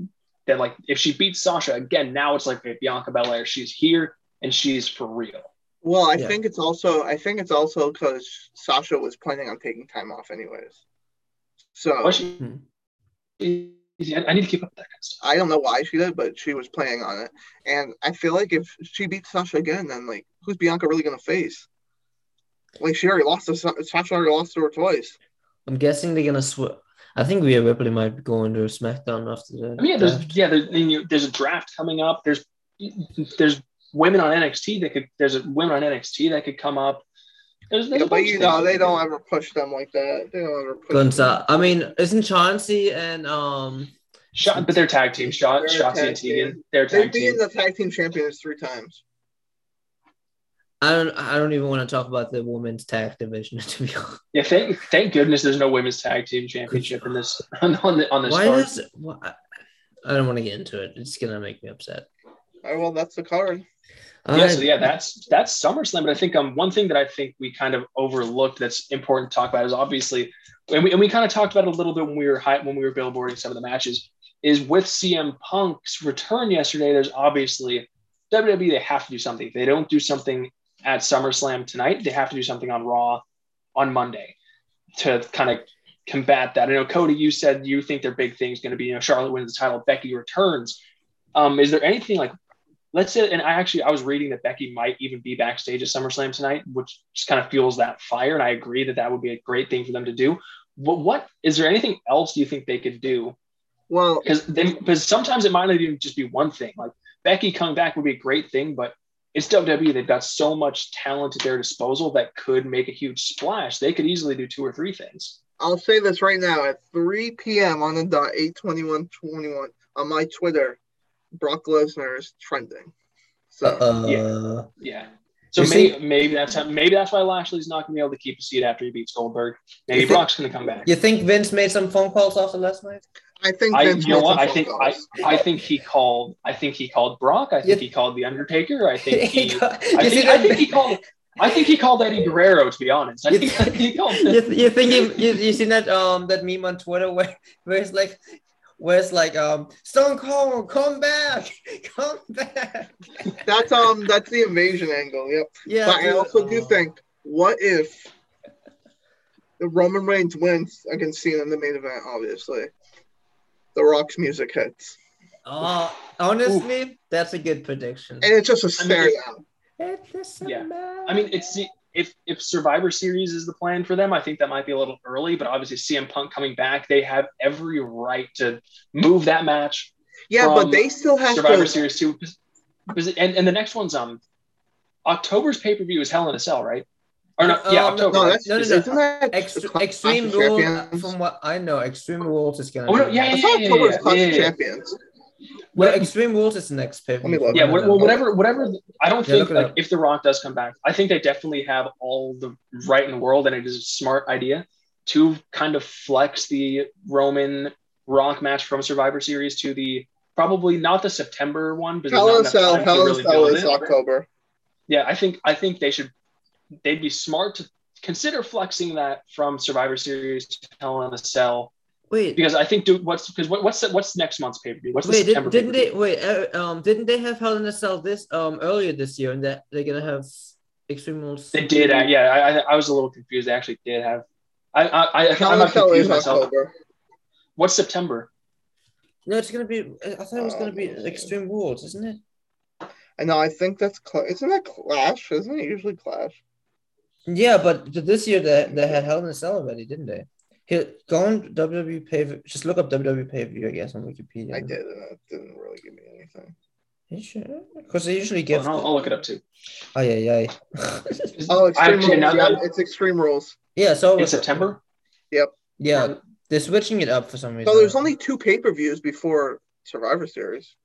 that like if she beats Sasha again, now it's like okay, Bianca Belair, she's here and she's for real. Well, I yeah. think it's also I think it's also because Sasha was planning on taking time off anyways. So she, hmm. I need to keep up with that kind of stuff. I don't know why she did, but she was playing on it. And I feel like if she beats Sasha again, then like who's Bianca really gonna face? Like she already lost to Sasha already lost to her twice. I'm guessing they're gonna switch. I think Rhea Ripley might be going to SmackDown after that. I mean, yeah, there's yeah, there's, you know, there's a draft coming up. There's there's women on NXT that could there's a women on NXT that could come up. There's, there's Yeah, but you know they don't ever push them like that. They don't ever push. Gonza- I mean, isn't Chauncey and um Shot, but they're tag team. Shot, They're Shotzi tag and Tegan. team. They're They've tag team. beaten the tag team champions three times. I don't I don't even want to talk about the women's tag division [laughs] to be honest. Yeah, thank thank goodness there's no women's tag team championship in this [laughs] on on, the, on this Why card. does why, I don't want to get into it. It's gonna make me upset. All right, well, that's the card. Yeah, so yeah, that's that's SummerSlam. But I think um one thing that I think we kind of overlooked that's important to talk about is obviously, and we, and we kind of talked about it a little bit when we were high, when we were billboarding some of the matches. Is with CM Punk's return yesterday. There's obviously WWE. They have to do something. If they don't do something at SummerSlam tonight, they have to do something on Raw on Monday to kind of combat that. I know Cody, you said you think their big thing is going to be you know Charlotte wins the title, Becky returns. Um, is there anything like let's say, and I actually I was reading that Becky might even be backstage at SummerSlam tonight, which just kind of fuels that fire, and I agree that that would be a great thing for them to do. But what is there anything else do you think they could do? Well, Because because sometimes it might not even just be one thing. Like Becky coming back would be a great thing, but it's WWE. They've got so much talent at their disposal that could make a huge splash. They could easily do two or three things. I'll say this right now at 3 p.m. on the dot, 8:21 21 on my Twitter, Brock Lesnar is trending. So uh, Yeah. So maybe, think- maybe that's how, maybe that's why Lashley's not going to be able to keep a seat after he beats Goldberg. Maybe think- Brock's going to come back. you think Vince made some phone calls after last night? I think I, Vince you know what? I think I. I think he called. I think he called Brock. I think You- he called the Undertaker. I think [laughs] he. You I think, I think he called. I think he called Eddie Guerrero. To be honest, I You think think- he called. you, you think you, you you seen that um that meme on Twitter where where it's like where it's like um Stone Cold come back [laughs] come back That's um that's the invasion angle. Yep. yeah but I dude, also do uh, think, what if the Roman Reigns wins against Cena in the main event? Obviously, the Rock's music hits, uh, honestly that's a good prediction and it's just a mean, stare down. It's a Yeah. I mean, it's if if Survivor Series is the plan for them, I think that might be a little early. But obviously, CM Punk coming back, they have every right to move that match Yeah, from but they still have Survivor to. Series two. Because, and, and the next one's um October's pay per view is Hell in a Cell, right? Or no, yeah, Um, October. No, right? that's No, no, no. isn't that Extre- Extreme Rules, from what I know, Extreme Rules is gonna. Oh, no, be- yeah, I yeah, thought yeah, October was yeah, Clash yeah, of yeah. Champions. Well, Extreme Rules is the next pay Let me look. Yeah, well, well, whatever, whatever. I don't Yeah, think like if The Rock does come back, I think they definitely have all the right in the world, and it is a smart idea to kind of flex the Roman Rock match from Survivor Series to the probably not the September one, but there's Hell not in a enough Cell, Hell in a really Cell build is it. October. Yeah, I think I think they should. They'd be smart to consider flexing that from Survivor Series to Hell in a Cell Wait, because I think do what's because what, what's what's next month's pay per view? What's the wait, September did, didn't pay-per-view? they? Wait, uh, um, didn't they have Hell in a Cell this um earlier this year, and that they're gonna have Extreme Rules? They did, uh, yeah. I, I I was a little confused. They actually did have. I I I I'm not confused myself. October. What's September? No, it's gonna be. I thought it was gonna be Extreme Rules, isn't it? I know. I think that's Cla- isn't that Clash? Isn't it usually Clash? Yeah, but this year they, they had Hell in a Cell already, didn't they? Here, go on WWE pay. Just look up WWE pay view, I guess, on Wikipedia. I did, and it didn't really give me anything. You sure? Because they usually give. Hold on, I'll, I'll look it up too. Oh yeah, yeah. [laughs] Oh, Extreme Actually, Rules. now Yeah, that- it's Extreme Rules. yeah. So in September. Yep. Yeah, they're switching it up for some reason. So there's only two pay per views before Survivor Series.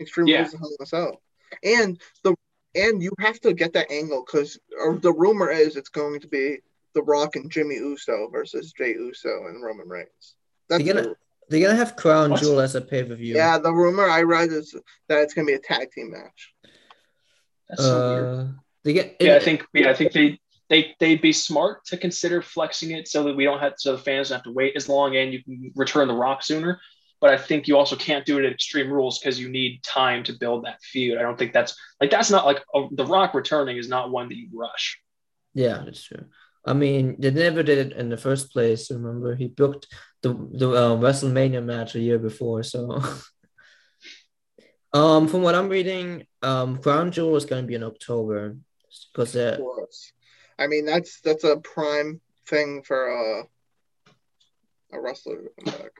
Extreme Yeah. Rules and Hell in a Cell. And the and you have to get that angle because the rumor is it's going to be The Rock and Jimmy Uso versus Jey Uso and Roman Reigns. That's They're gonna- the- They're gonna have Crown What? Jewel as a pay per view. yeah, the rumor I read is that it's going to be a tag team match. That's so weird. Uh, they get. Yeah, I think yeah, I think they they they'd be smart to consider flexing it so that we don't have so the fans don't have to wait as long and you can return the Rock sooner. But I think you also can't do it at Extreme Rules because you need time to build that feud. I don't think that's like that's not like a, the Rock returning is not one that you rush. Yeah, that's true. I mean, they never did it in the first place. Remember, he booked the the uh, WrestleMania match a year before. So, [laughs] um, from what I'm reading, um, Crown Jewel is going to be in October because. I mean, that's that's a prime thing for uh, a wrestler to come back.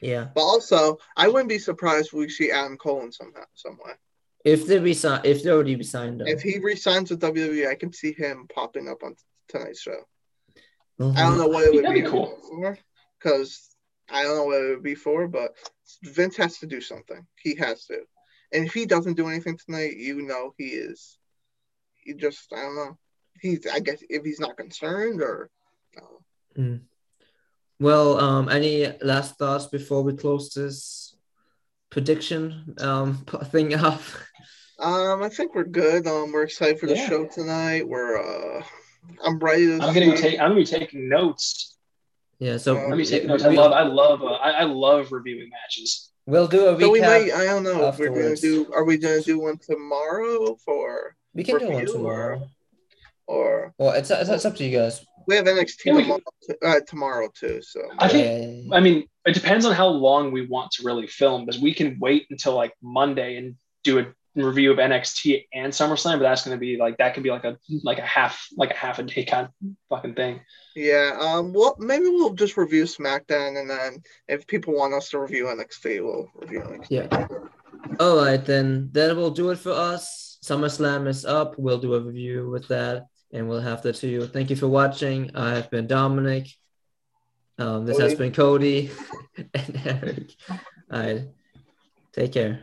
yeah, But also, I wouldn't be surprised if we see Adam Cole in somehow, some way. if they resign, if they already resigned them, If he resigns with WWE, I can see him popping up on tonight's show. Mhm. I don't know what it would That'd be, be cool. for, because I don't know what it would be for, but Vince has to do something. He has to, and if he doesn't do anything tonight, you know he is. He just, I don't know. He's, I guess, if he's not concerned or. No. Well, um, any last thoughts before we close this prediction um [laughs] thing up? Um, I think we're good. Um, we're excited for the Yeah. show tonight. We're, uh, I'm ready to. I'm gonna be taking. I'm gonna be taking notes. Yeah, so I'm gonna be taking we- notes. I love. I love. Uh, I, I love reviewing matches. We'll do a recap. So we might. I don't know if we're gonna do. Are we gonna do one tomorrow for we can do one tomorrow. or Well, it's, it's it's up to you guys. we have NXT Yeah, we tomorrow, uh, tomorrow too. So I think- Yeah. I mean, it depends on how long we want to really film, because we can wait until like Monday and do a review of NXT and SummerSlam, but that's gonna be like that could be like a like a half like a half a day kind of fucking thing. yeah. Um. Well, maybe we'll just review SmackDown, and then if people want us to review NXT, we'll review NXT. Yeah. All right, then that will do it for us. SummerSlam is up. We'll do a review with that, and we'll have that to you. Thank you for watching. I have been Dominic. Um, this has been Cody [laughs] and Eric. All right, take care.